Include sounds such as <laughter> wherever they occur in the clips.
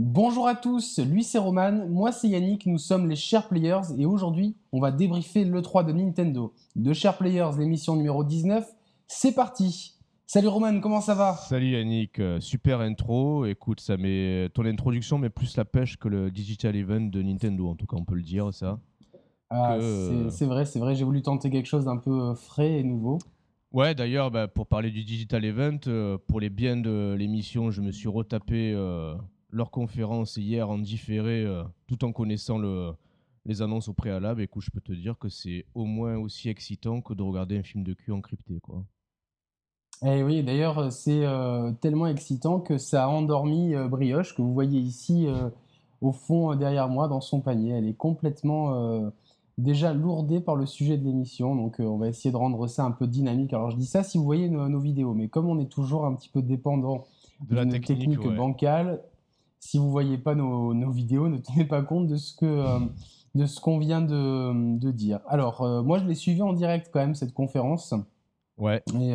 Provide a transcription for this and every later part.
Bonjour à tous, lui c'est Roman, moi c'est Yannick, nous sommes les Share Players et aujourd'hui on va débriefer le 3 de Nintendo. De Share Players, l'émission numéro 19, c'est parti Salut Roman, comment ça va? Salut Yannick, euh, super intro. Écoute, ça met ton introduction met plus la pêche que le digital event de Nintendo, en tout cas on peut le dire ça. Ah, c'est vrai, c'est vrai, j'ai voulu tenter quelque chose d'un peu euh, frais et nouveau. Ouais, d'ailleurs, bah, pour parler du digital event, euh, pour les biens de l'émission, je me suis retapé leur conférence hier en différé, tout en connaissant le, les annonces au préalable. Écoute, je peux te dire que c'est au moins aussi excitant que de regarder un film de cul encrypté, quoi. Eh oui, d'ailleurs, euh, c'est euh, tellement excitant que ça a endormi euh, Brioche, que vous voyez ici au fond derrière moi dans son panier. Elle est complètement déjà lourdée par le sujet de l'émission, donc on va essayer de rendre ça un peu dynamique. Alors je dis ça si vous voyez nos, vidéos, mais comme on est toujours un petit peu dépendant de la technique, bancale, si vous voyez pas nos, vidéos, ne tenez pas compte de ce que de ce qu'on vient de, de, dire. Alors moi je l'ai suivi en direct quand même cette conférence. Ouais. Et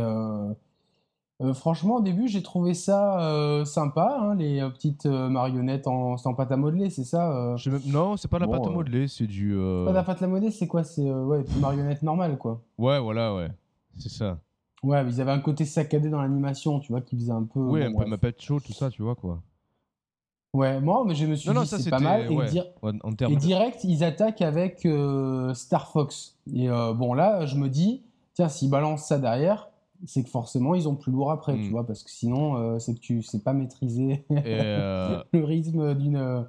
euh, franchement, au début, j'ai trouvé ça euh, sympa, hein, les euh, petites marionnettes en, pâte à modeler, c'est ça Non, c'est pas la pâte à modeler, c'est du. Pas la pâte à modeler, c'est quoi? C'est ouais, une marionnette normale, quoi. Ouais, voilà, ouais, c'est ça. Ouais, mais ils avaient un côté saccadé dans l'animation, tu vois, qui faisait un peu. Oui, un peu ma pâte chaud, tout ça, tu vois, quoi. Ouais, moi, mais je me suis dit, c'est pas mal. et, direct, ils attaquent avec Star Fox. Et bon, là, je me dis, tiens, s'ils balancent ça derrière, c'est que forcément ils ont plus lourd après, tu hmm. vois, parce que sinon euh, c'est que tu sais pas maîtriser euh, <laughs> le rythme d'une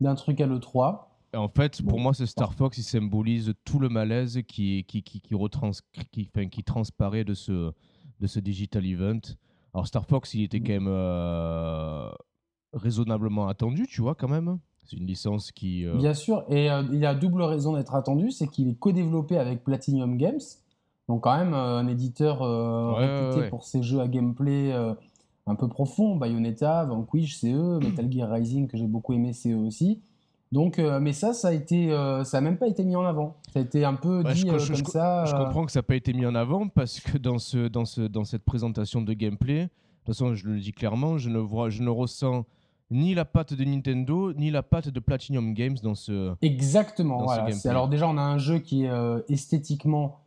d'un truc à l'E3. En fait, pour moi, ce Star Fox, il symbolise tout le malaise qui, qui, qui, qui, qui, enfin, qui transparaît de ce, de ce digital event. Alors, Star Fox, il était quand même euh, raisonnablement attendu, tu vois, quand même. C'est une licence qui. Bien sûr, et il a double raison d'être attendu c'est qu'il est co-développé avec Platinum Games, donc quand même euh, un éditeur euh, réputé pour ses jeux à gameplay euh, un peu profond. Bayonetta, Vanquish, c'est eux. Metal Gear Rising que j'ai beaucoup aimé, c'est eux aussi. Donc, mais ça, ça a été, ça a même pas été mis en avant. Ça a été un peu dit comme ça. Je comprends que ça n'a pas été mis en avant parce que dans ce, dans ce, dans cette présentation de gameplay, de toute façon, je le dis clairement, je ne vois, je ne ressens ni la patte de Nintendo, ni la patte de Platinum Games dans ce. Exactement. voilà. alors déjà, on a un jeu qui est esthétiquement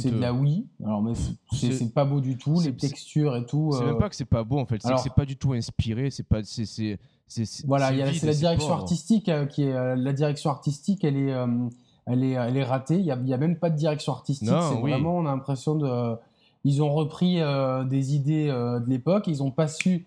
c'est de la Wii. Alors, mais c'est pas beau du tout, les textures et tout. C'est même euh. pas que c'est pas beau en fait, c'est que c'est pas du tout inspiré. C'est pas, c'est, voilà, c'est la direction artistique euh, qui est euh, la direction artistique, elle est, elle est, elle est ratée. Il y a, y a, même pas de direction artistique. C'est vraiment, on a l'impression de, ils ont repris des idées de l'époque. Ils ont pas su,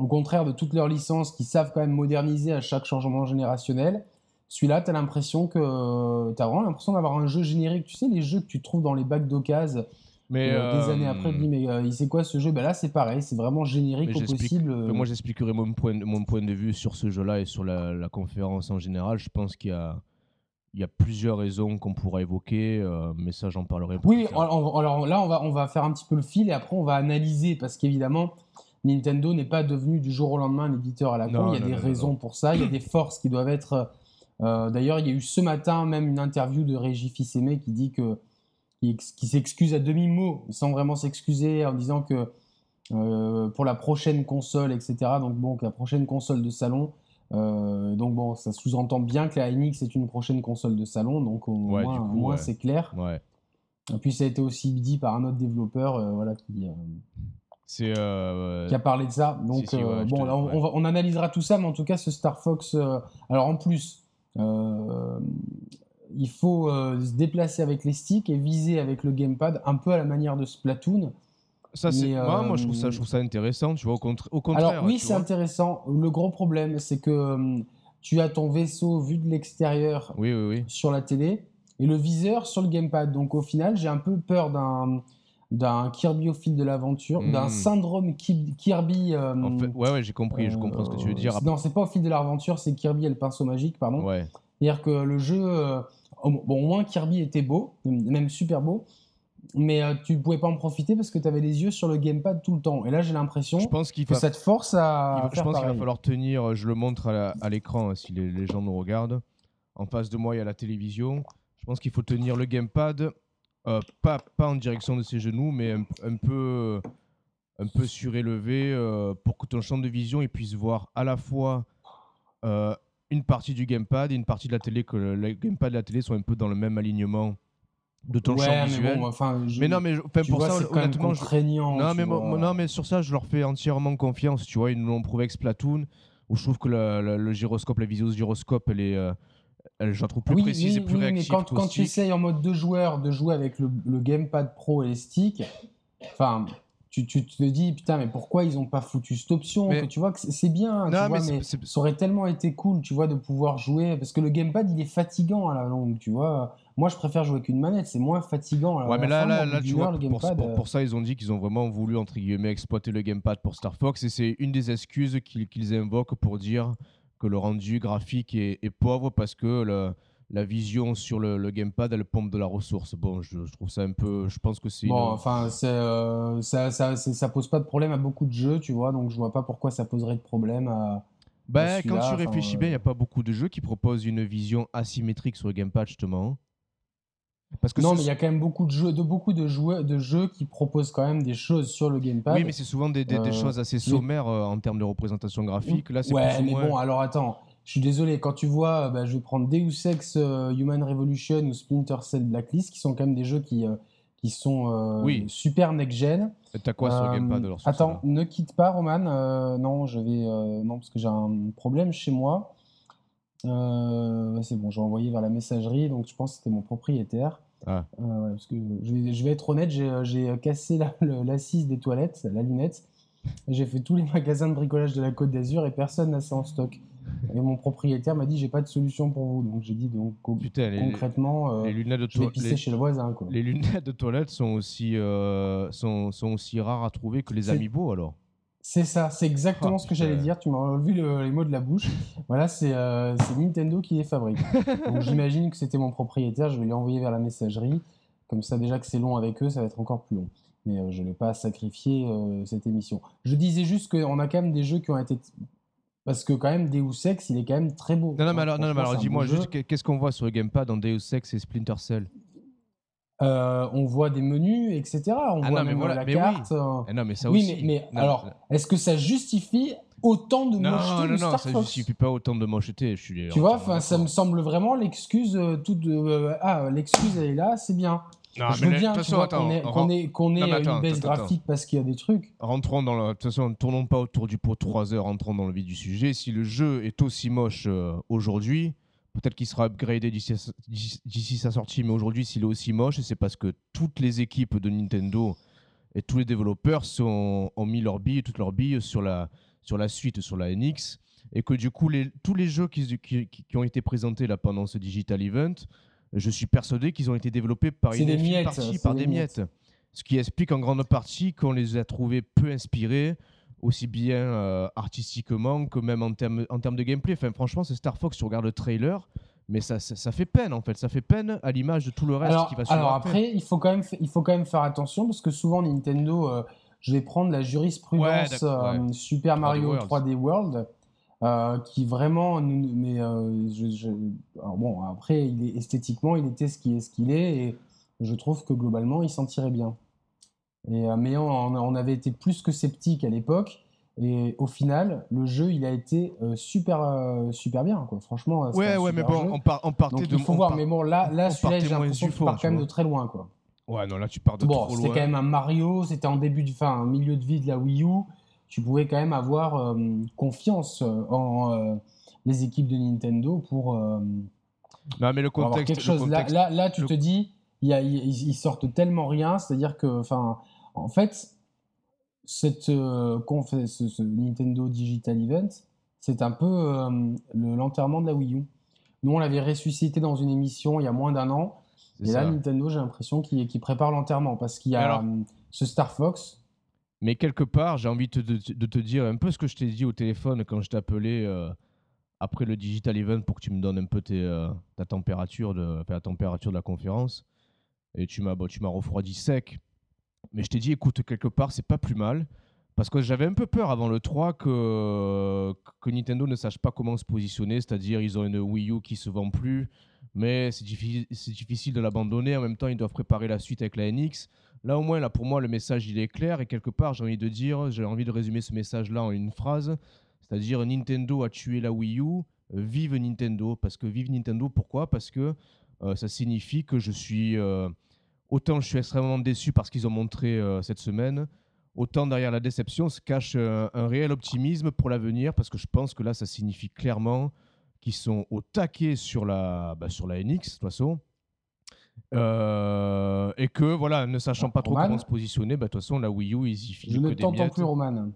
au contraire de toutes leurs licences, qui savent quand même moderniser à chaque changement générationnel. Celui-là, tu as l'impression que tu as vraiment l'impression d'avoir un jeu générique. Tu sais, les jeux que tu trouves dans les bacs d'occasion. Mais euh, des années après, je dis, mais euh, c'est quoi ce jeu? Ben Là, c'est pareil, c'est vraiment générique au possible. Moi, j'expliquerai mon point, mon point de vue sur ce jeu-là et sur la, conférence en général. Je pense qu'il y a, il y a plusieurs raisons qu'on pourra évoquer, euh, mais ça, j'en parlerai Oui, alors là, on va, on va faire un petit peu le fil et après, on va analyser parce qu'évidemment, Nintendo n'est pas devenu du jour au lendemain un éditeur à la con. Il y a des raisons pour ça, il y a des forces qui doivent être euh, d'ailleurs, il y a eu ce matin même une interview de Régis Fils-Aimé qui dit que qui, s'excuse à demi-mot, sans vraiment s'excuser, en disant que euh, pour la prochaine console, etc. Donc bon, la prochaine console de salon. Euh, donc bon, ça sous-entend bien que la NX est une prochaine console de salon, donc au moins, c'est clair. Et puis ça a été aussi dit par un autre développeur, voilà, qui, qui a parlé de ça. Donc bon, on, on, analysera tout ça, mais en tout cas, ce Star Fox, alors en plus, euh, il faut euh, se déplacer avec les sticks et viser avec le gamepad, un peu à la manière de Splatoon. Ça, c'est moi, je trouve ça, je trouve ça intéressant, tu vois, au, au contraire. Alors oui, c'est intéressant. Le gros problème, c'est que euh, tu as ton vaisseau vu de l'extérieur oui, oui, oui. sur la télé et le viseur sur le gamepad. Donc au final, j'ai un peu peur d'un d'un Kirby au fil de l'aventure, d'un hmm. syndrome Kirby. Euh, ouais, ouais, j'ai compris, je comprends ce que tu veux dire. Non, c'est pas au fil de l'aventure, c'est Kirby et le pinceau magique, pardon. Ouais. C'est-à-dire que le jeu, euh, bon, au moins Kirby était beau, même super beau, mais euh, tu pouvais pas en profiter parce que tu avais les yeux sur le gamepad tout le temps. Et là, j'ai l'impression que ça te force à. je pense qu'il va falloir tenir, je le montre à l'écran hein, si les, les gens nous regardent. En face de moi, il y a la télévision. Je pense qu'il faut tenir le gamepad euh, pas, pas en direction de ses genoux, mais un, peu, un peu surélevé euh, pour que ton champ de vision il puisse voir à la fois une partie du gamepad et une partie de la télé, que le, gamepad et la télé sont un peu dans le même alignement de ton champ visuel. Enfin, mais non, mais pour ça, honnêtement, non, mais non, mais sur ça, je leur fais entièrement confiance. Tu vois, ils nous l'ont prouvé avec Splatoon, où je trouve que le, gyroscope, la visio gyroscope, elle est, euh, elle, je la trouve plus précise et plus oui, réactive. Mais quand, quand tu essayes en mode deux joueurs de jouer avec le, le gamepad pro et les sticks, enfin, tu, tu, te dis putain mais pourquoi ils ont pas foutu cette option tu vois que c'est bien tu vois, mais, ça aurait tellement été cool tu vois de pouvoir jouer parce que le gamepad il est fatigant à la longue tu vois moi je préfère jouer qu'une manette c'est moins fatigant ouais mais là là, là tu vois pour, pour, ça ils ont dit qu'ils ont vraiment voulu entre guillemets exploiter le gamepad pour Star Fox et c'est une des excuses qu'ils invoquent pour dire que le rendu graphique est, est pauvre parce que le la vision sur le, gamepad, elle pompe de la ressource. Bon, je, trouve ça un peu. Je pense que c'est. Bon, enfin, euh, ça, ça, ça, pose pas de problème à beaucoup de jeux, tu vois, donc je vois pas pourquoi ça poserait de problème à. Ben, quand tu réfléchis bien, il n'y a pas beaucoup de jeux qui proposent une vision asymétrique sur le gamepad, justement. Parce que non, mais il y a quand même beaucoup de jeux, de beaucoup de, de jeux qui proposent quand même des choses sur le gamepad. Oui, mais c'est souvent des, des, euh, choses assez sommaires euh, en termes de représentation graphique. Là, ouais, mais bon, alors attends, je suis désolé, quand tu vois, bah, je vais prendre Deus Ex euh, Human Revolution ou Splinter Cell Blacklist, qui sont quand même des jeux qui, qui sont super next-gen. T'as quoi sur le gamepad alors Attends, ne quitte pas, Roman. non, je vais. non, parce que j'ai un problème chez moi. C'est bon, j'ai envoyé vers la messagerie, donc je pense que c'était mon propriétaire. Ah. parce que je vais, je vais, être honnête, j'ai cassé l'assise des toilettes, la lunette. J'ai fait tous les magasins de bricolage de la Côte d'Azur et personne n'a ça en stock. Et mon propriétaire m'a dit j'ai pas de solution pour vous. Donc j'ai dit donc concrètement les, lunettes de je vais pisser chez le voisin. Quoi. Les lunettes de toilette sont aussi euh, sont, sont, aussi rares à trouver que les amiibo alors. C'est ça, c'est exactement oh, ce que j'allais dire. Tu m'as enlevé les mots de la bouche. voilà, c'est euh, Nintendo qui les fabrique. <laughs> donc j'imagine que c'était mon propriétaire. Je vais lui envoyer vers la messagerie. Comme ça, déjà que c'est long avec eux, ça va être encore plus long. Mais euh, je ne vais pas sacrifier cette émission. Je disais juste qu'on a quand même des jeux qui ont été parce que quand même, Deus Ex, il est quand même très beau. Non, non, mais alors, non, alors dis-moi juste, qu'est-ce qu'on voit sur le gamepad dans Deus Ex et Splinter Cell? Euh, on voit des menus, etc. On ah voit même la carte. Oui. Ah non, mais ça oui, aussi. Mais, alors, est-ce que ça justifie autant de non, mocheté Non, non, non, ça justifie pas autant de mocheté. Je suis tu vois, ça me semble vraiment l'excuse euh, toute de. Euh, ah, l'excuse elle est là, c'est bien. Non, je veux bien qu'on ait, qu'on ait, une baisse graphique parce qu'il y a des trucs. Rentrons dans la... De toute façon, ne tournons pas autour du pot 3 heures, rentrons dans le vif du sujet. Si le jeu est aussi moche euh, aujourd'hui, peut-être qu'il sera upgradé d'ici sa sortie, mais aujourd'hui, s'il est aussi moche, c'est parce que toutes les équipes de Nintendo et tous les développeurs sont, ont mis leurs billes, toutes leurs billes sur la, sur la suite, sur la NX, et que du coup, les, tous les jeux qui, qui, qui, ont été présentés là pendant ce Digital Event je suis persuadé qu'ils ont été développés par une des partie, par des, miettes. Ce qui explique en grande partie qu'on les a trouvés peu inspirés, aussi bien euh, artistiquement que même en termes en termes de gameplay. Enfin, franchement, c'est Star Fox, tu regardes le trailer, mais ça, ça, fait peine en fait. Ça fait peine à l'image de tout le reste qui va suivre. Alors après, il faut, quand même, il faut quand même faire attention parce que souvent Nintendo, euh, je vais prendre la jurisprudence euh, Super Mario 3D World. Euh, qui vraiment mais je, bon après il est esthétiquement il était ce qui est ce qu'il est et je trouve que globalement il s'en tirait bien et euh, mais on, on, avait été plus que sceptique à l'époque. Et au final le jeu il a été super super bien quoi. Franchement ouais ouais mais bon on, part, on, partait Donc, de il faut voir mais bon là là celui-là j'ai l'impression qu'il part quand même de très loin quoi. Ouais non là tu pars de bon, trop c'était quand même un Mario c'était en début de fin milieu de vie de la Wii U. Tu pouvais quand même avoir euh, confiance euh, en euh, les équipes de Nintendo pour, non, mais le contexte, quelque chose. là, là, tu te dis, y a, ils, sortent tellement rien, c'est-à-dire que, enfin, en fait, cette, ce, Nintendo Digital Event, c'est un peu l'enterrement de la Wii U. Nous, on l'avait ressuscité dans une émission il y a moins d'un an. Et là, Nintendo, j'ai l'impression qu'il prépare l'enterrement parce qu'il y a ce Star Fox mais quelque part, j'ai envie de, te dire un peu ce que je t'ai dit au téléphone quand je t'ai appelé euh, après le Digital Event pour que tu me donnes un peu euh, ta température de, la température de la conférence. Et tu m'as tu m'as refroidi sec. Mais je t'ai dit, écoute, quelque part, c'est pas plus mal. Parce que j'avais un peu peur avant le 3 que, que Nintendo ne sache pas comment se positionner. C'est-à-dire, ils ont une Wii U qui se vend plus. Mais c'est difficile, difficile de l'abandonner. En même temps, ils doivent préparer la suite avec la NX. Là, au moins, là, pour moi, le message, il est clair. Et quelque part, j'ai envie de dire, j'ai envie de résumer ce message-là en une phrase. C'est-à-dire Nintendo a tué la Wii U, vive Nintendo. Parce que vive Nintendo, pourquoi? Parce que ça signifie que je suis... autant je suis extrêmement déçu parce qu'ils ont montré cette semaine, autant derrière la déception se cache un réel optimisme pour l'avenir, parce que je pense que là, ça signifie clairement qu'ils sont au taquet sur la, bah, sur la NX, de toute façon. Euh, et que voilà, ne sachant pas trop comment se positionner, bah, de toute façon, la Wii U, ils y filent Je ne t'entends plus, Roman.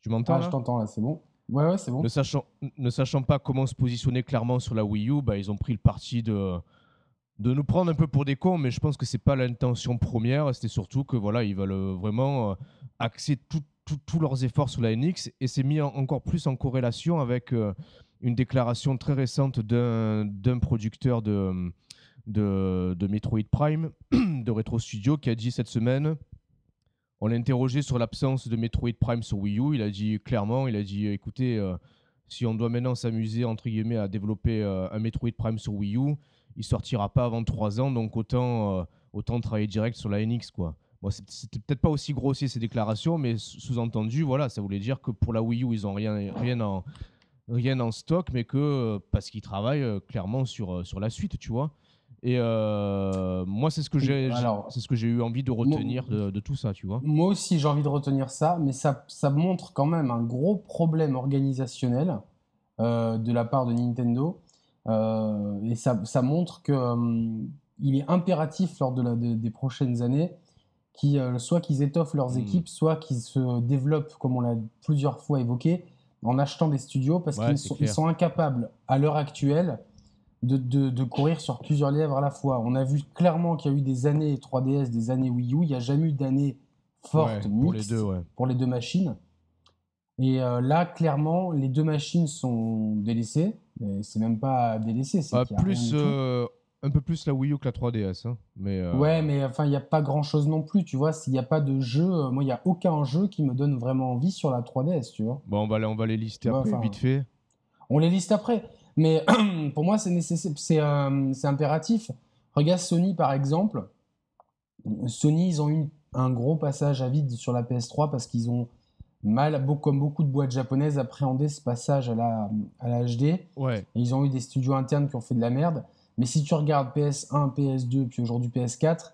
Tu m'entends ah, Je t'entends là, c'est bon. Ouais, ouais, c'est bon. Ne sachant, ne sachant pas comment se positionner clairement sur la Wii U, bah, ils ont pris le parti de, de nous prendre un peu pour des cons, mais je pense que c'est pas l'intention première. C'était surtout que voilà, ils veulent euh, vraiment euh, axer tous leurs efforts sur la NX et c'est mis encore plus en corrélation avec une déclaration très récente d'un producteur de de, Metroid Prime, <clears throat> de Retro Studio, qui a dit cette semaine, on l'a interrogé sur l'absence de Metroid Prime sur Wii U, il a dit clairement, il a dit, écoutez, euh, si on doit maintenant s'amuser, entre guillemets, à développer euh, un Metroid Prime sur Wii U, il sortira pas avant 3 ans, donc autant, euh, autant travailler direct sur la NX, quoi. Bon, c'était peut-être pas aussi grossier ces déclarations, mais sous-entendu, voilà, ça voulait dire que pour la Wii U, ils ont rien, rien en rien en stock, mais que parce qu'ils travaillent clairement sur, sur la suite, tu vois. Et euh, moi, c'est ce que j'ai, c'est ce que j'ai eu envie de retenir de, tout ça, tu vois. Moi aussi, j'ai envie de retenir ça, mais ça, ça montre quand même un gros problème organisationnel euh, de la part de Nintendo, euh, et ça, ça montre que il est impératif lors de la, des prochaines années, qui soit qu'ils étoffent leurs hmm. équipes, soit qu'ils se développent, comme on l'a plusieurs fois évoqué, en achetant des studios, parce qu'ils sont, sont, incapables à l'heure actuelle de, courir sur plusieurs lièvres à la fois. On a vu clairement qu'il y a eu des années 3DS, des années Wii U. Il n'y a jamais eu d'année forte pour, les deux, pour les deux machines. Et euh, là, clairement, les deux machines sont délaissées. C'est même pas délaissé. c'est plus, euh, un peu plus la Wii U que la 3DS. Hein. Mais euh, Ouais, mais enfin, il n'y a pas grand chose non plus. Tu vois, s'il n'y a pas de jeu, moi, il n'y a aucun jeu qui me donne vraiment envie sur la 3DS. Tu vois. Bon, on va, on va les lister après, vite fait. On les liste après. Mais <clears throat> pour moi, c'est c'est euh, impératif. Regarde Sony par exemple. Sony, ils ont eu un gros passage à vide sur la PS3 parce qu'ils ont mal, comme beaucoup de boîtes japonaises, appréhendé ce passage à la, à la HD. Ouais. ils ont eu des studios internes qui ont fait de la merde. Mais si tu regardes PS1, PS2, puis aujourd'hui PS4,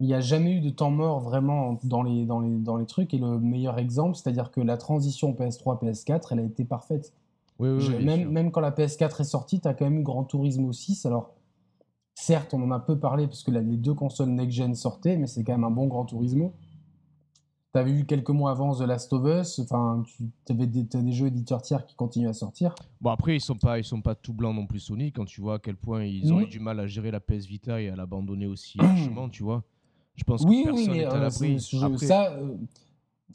il n'y a jamais eu de temps mort vraiment dans les, dans les, dans les trucs. Et le meilleur exemple, c'est-à-dire que la transition PS3, PS4, elle a été parfaite même, même, quand la PS4 est sortie, tu as quand même eu Grand Turismo 6. Alors, certes, on en a peu parlé parce que les deux consoles next-gen sortaient, mais c'est quand même un bon Grand Turismo. Tu avais eu quelques mois avant The Last of Us, enfin, tu avais des, des, jeux éditeurs tiers qui continuent à sortir. Bon, après, ils sont pas, ils sont pas tout blancs non plus Sony, quand tu vois à quel point ils ont eu du mal à gérer la PS Vita et à l'abandonner aussi <clears throat> largement, tu vois. Je pense que personne n'est à euh, l'abri. Ça, euh,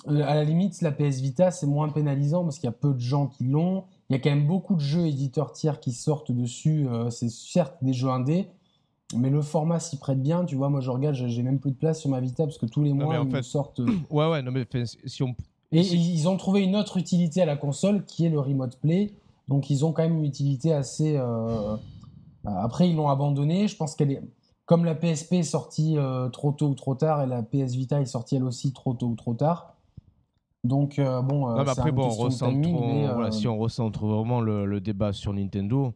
à la limite, la PS Vita, c'est moins pénalisant parce qu'il y a peu de gens qui l'ont. Il y a quand même beaucoup de jeux éditeurs tiers qui sortent dessus. Euh, c'est certes des jeux indés, mais le format s'y prête bien. Tu vois, moi je regarde, j'ai même plus de place sur ma Vita parce que tous les mois, ils sortent. Euh, <clears throat> ouais, ouais, non, mais si on. Et, ils ont trouvé une autre utilité à la console qui est le Remote Play. Donc ils ont quand même une utilité assez. Euh, après, ils l'ont abandonné. Je pense qu'elle est. Comme la PSP est sortie trop tôt ou trop tard, et la PS Vita est sortie elle aussi trop tôt ou trop tard, donc, euh, bon, euh, après, bon, on euh, si on recentre vraiment le, débat sur Nintendo,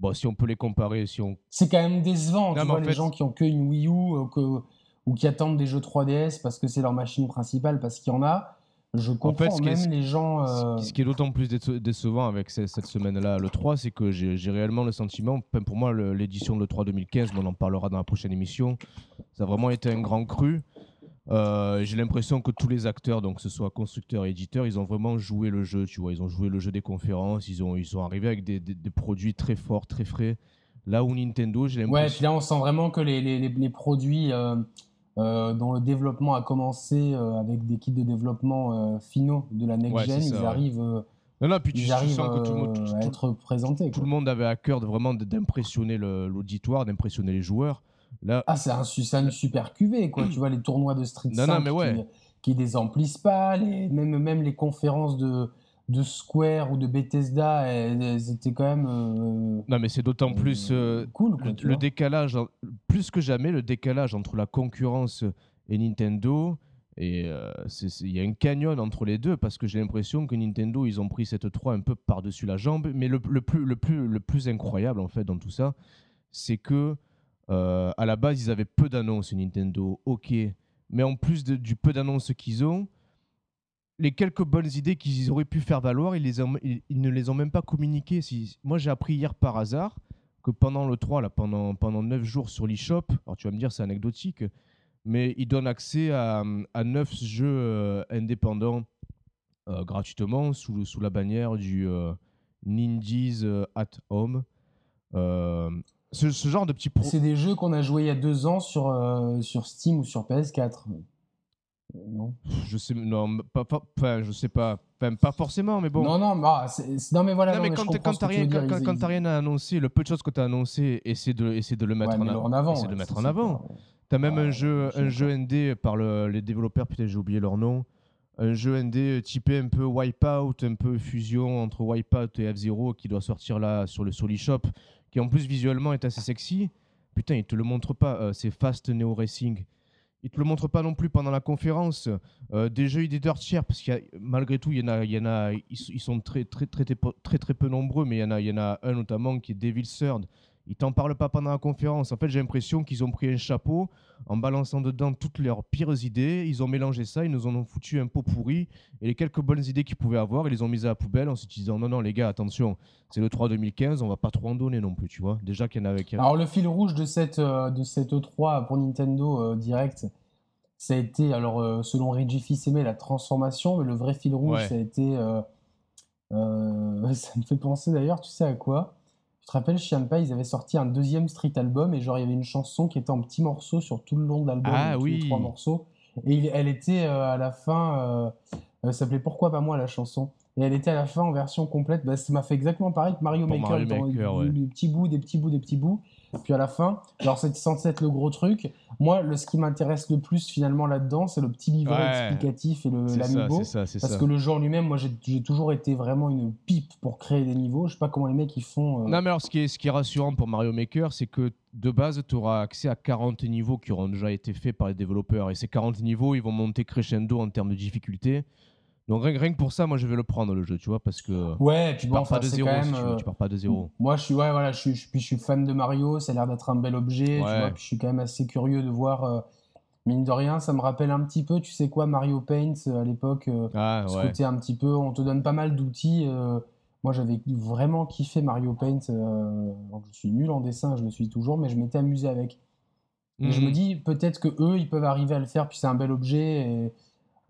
bon, si on peut les comparer, si on... c'est quand même décevant. tu vois, les gens qui ont que une Wii U que, ou qui attendent des jeux 3DS parce que c'est leur machine principale, parce qu'il y en a. Je comprends en même les gens. Ce qui est d'autant plus décevant avec cette semaine-là, le 3, c'est que j'ai réellement le sentiment, pour moi, l'édition de 3 2015, on en parlera dans la prochaine émission, ça a vraiment été un grand cru. Euh, j'ai l'impression que tous les acteurs, donc que ce soit constructeurs et éditeurs, ils ont vraiment joué le jeu, tu vois. Ils ont joué le jeu des conférences, ils, ont, ils sont arrivés avec des, des, produits très forts, très frais. Là où Nintendo, j'ai l'impression. Ouais, puis là, on sent vraiment que les, les, les produits euh, euh, dont le développement a commencé avec des kits de développement finaux de la next-gen, ils arrivent. Non, non, puis tu, ils arrivent, que tout, tout, à être présentés. Tout le monde avait à cœur de, vraiment d'impressionner l'auditoire, d'impressionner les joueurs. Ah, c'est un, super cuvée, quoi. tu vois, les tournois de Street 5 qui, qui désemplissent pas, les, même, même les conférences de, de Square ou de Bethesda, elles, étaient quand même. Euh, non, mais c'est d'autant plus. Euh, cool, le, décalage, plus que jamais, le décalage entre la concurrence et Nintendo Et il y a un canyon entre les deux parce que j'ai l'impression que Nintendo, ils ont pris cette 3 un peu par-dessus la jambe. Mais le, plus, le, plus, le plus incroyable, en fait, dans tout ça, c'est que à la base, ils avaient peu d'annonces Nintendo, ok. Mais en plus du peu d'annonces qu'ils ont, les quelques bonnes idées qu'ils auraient pu faire valoir, ils, ne les ont même pas communiquées. Si, moi, j'ai appris hier par hasard que pendant le 3, là, pendant, pendant 9 jours sur l'eShop, alors tu vas me dire c'est anecdotique, mais ils donnent accès à, à 9 jeux euh, indépendants euh, gratuitement sous, la bannière du euh, Nindies at Home. Ce, ce, genre de petits C'est des jeux qu'on a joués il y a deux ans sur, sur Steam ou sur PS4 non. Je sais, non, pas, enfin, je sais pas, pas forcément, mais bon. Non, non, bah, non mais voilà. Non, mais, quand t'as rien, quand, rien à annoncer, le peu de choses que t'as annoncé, essaie de, essaie de le mettre en, en, avant. Essaie de mettre en avant. T'as même un jeu, un jeu ND par le, les développeurs, putain, j'ai oublié leur nom. Un jeu ND typé un peu Wipeout, un peu fusion entre Wipeout et F-Zero qui doit sortir là sur le Soli Shop, qui en plus visuellement est assez sexy. Putain, il te le montre pas, euh, c'est Fast Neo Racing. Ils te le montrent pas non plus pendant la conférence. Euh, des jeux éditeurs parce qu'il malgré tout, il y en a, il y en a, ils, sont très très, très très très peu nombreux, mais il y en a, il y en a un notamment qui est Devil Third. Ils t'en parlent pas pendant la conférence. En fait, j'ai l'impression qu'ils ont pris un chapeau en balançant dedans toutes leurs pires idées. Ils ont mélangé ça, ils nous en ont foutu un pot pourri. Et les quelques bonnes idées qu'ils pouvaient avoir, ils les ont mises à la poubelle en se disant non, non, les gars, attention, c'est le 3 2015, on va pas trop en donner non plus, tu vois. Déjà qu'il y en avait. Alors, le fil rouge de cette, euh, de cette E3 pour Nintendo euh, Direct, ça a été, alors euh, selon Reggie Fils-Aimé, la transformation, mais le vrai fil rouge, ça a été. <laughs> Ça me fait penser d'ailleurs, tu sais à quoi? Tu te rappelles, Chiampa, ils avaient sorti un deuxième street album et genre il y avait une chanson qui était en petits morceaux sur tout le long de l'album, ah, oui. trois morceaux. Et elle était à la fin, ça s'appelait Pourquoi pas moi la chanson et elle était à la fin en version complète. Bah, ça m'a fait exactement pareil que Mario Maker, des petits bouts, des petits bouts, des petits bouts. Puis à la fin, alors c'est censé être le gros truc. Moi, le, ce qui m'intéresse le plus finalement là-dedans, c'est le petit livret explicatif et l'amiibo. Parce que le genre lui-même, moi j'ai toujours été vraiment une pipe pour créer des niveaux. Je sais pas comment les mecs ils font. Euh. Non, mais alors ce qui, est, ce qui est rassurant pour Mario Maker, c'est que de base, tu auras accès à 40 niveaux qui auront déjà été faits par les développeurs. Et ces 40 niveaux, ils vont monter crescendo en termes de difficulté. Donc rien, que pour ça, moi je vais le prendre le jeu, tu vois, parce que ouais, tu pars pas de zéro, tu, euh, pars pas de zéro. Moi je suis ouais voilà, je suis, je, suis fan de Mario, ça a l'air d'être un bel objet, tu vois, puis je suis quand même assez curieux de voir. Euh, mine de rien, ça me rappelle un petit peu, tu sais quoi, Mario Paint euh, à l'époque, ah, ce côté un petit peu, on te donne pas mal d'outils. moi j'avais vraiment kiffé Mario Paint, donc je suis nul en dessin, je le suis toujours, mais je m'étais amusé avec. Et je me mhm. dis peut-être que eux ils peuvent arriver à le faire, puis c'est un bel objet. Et,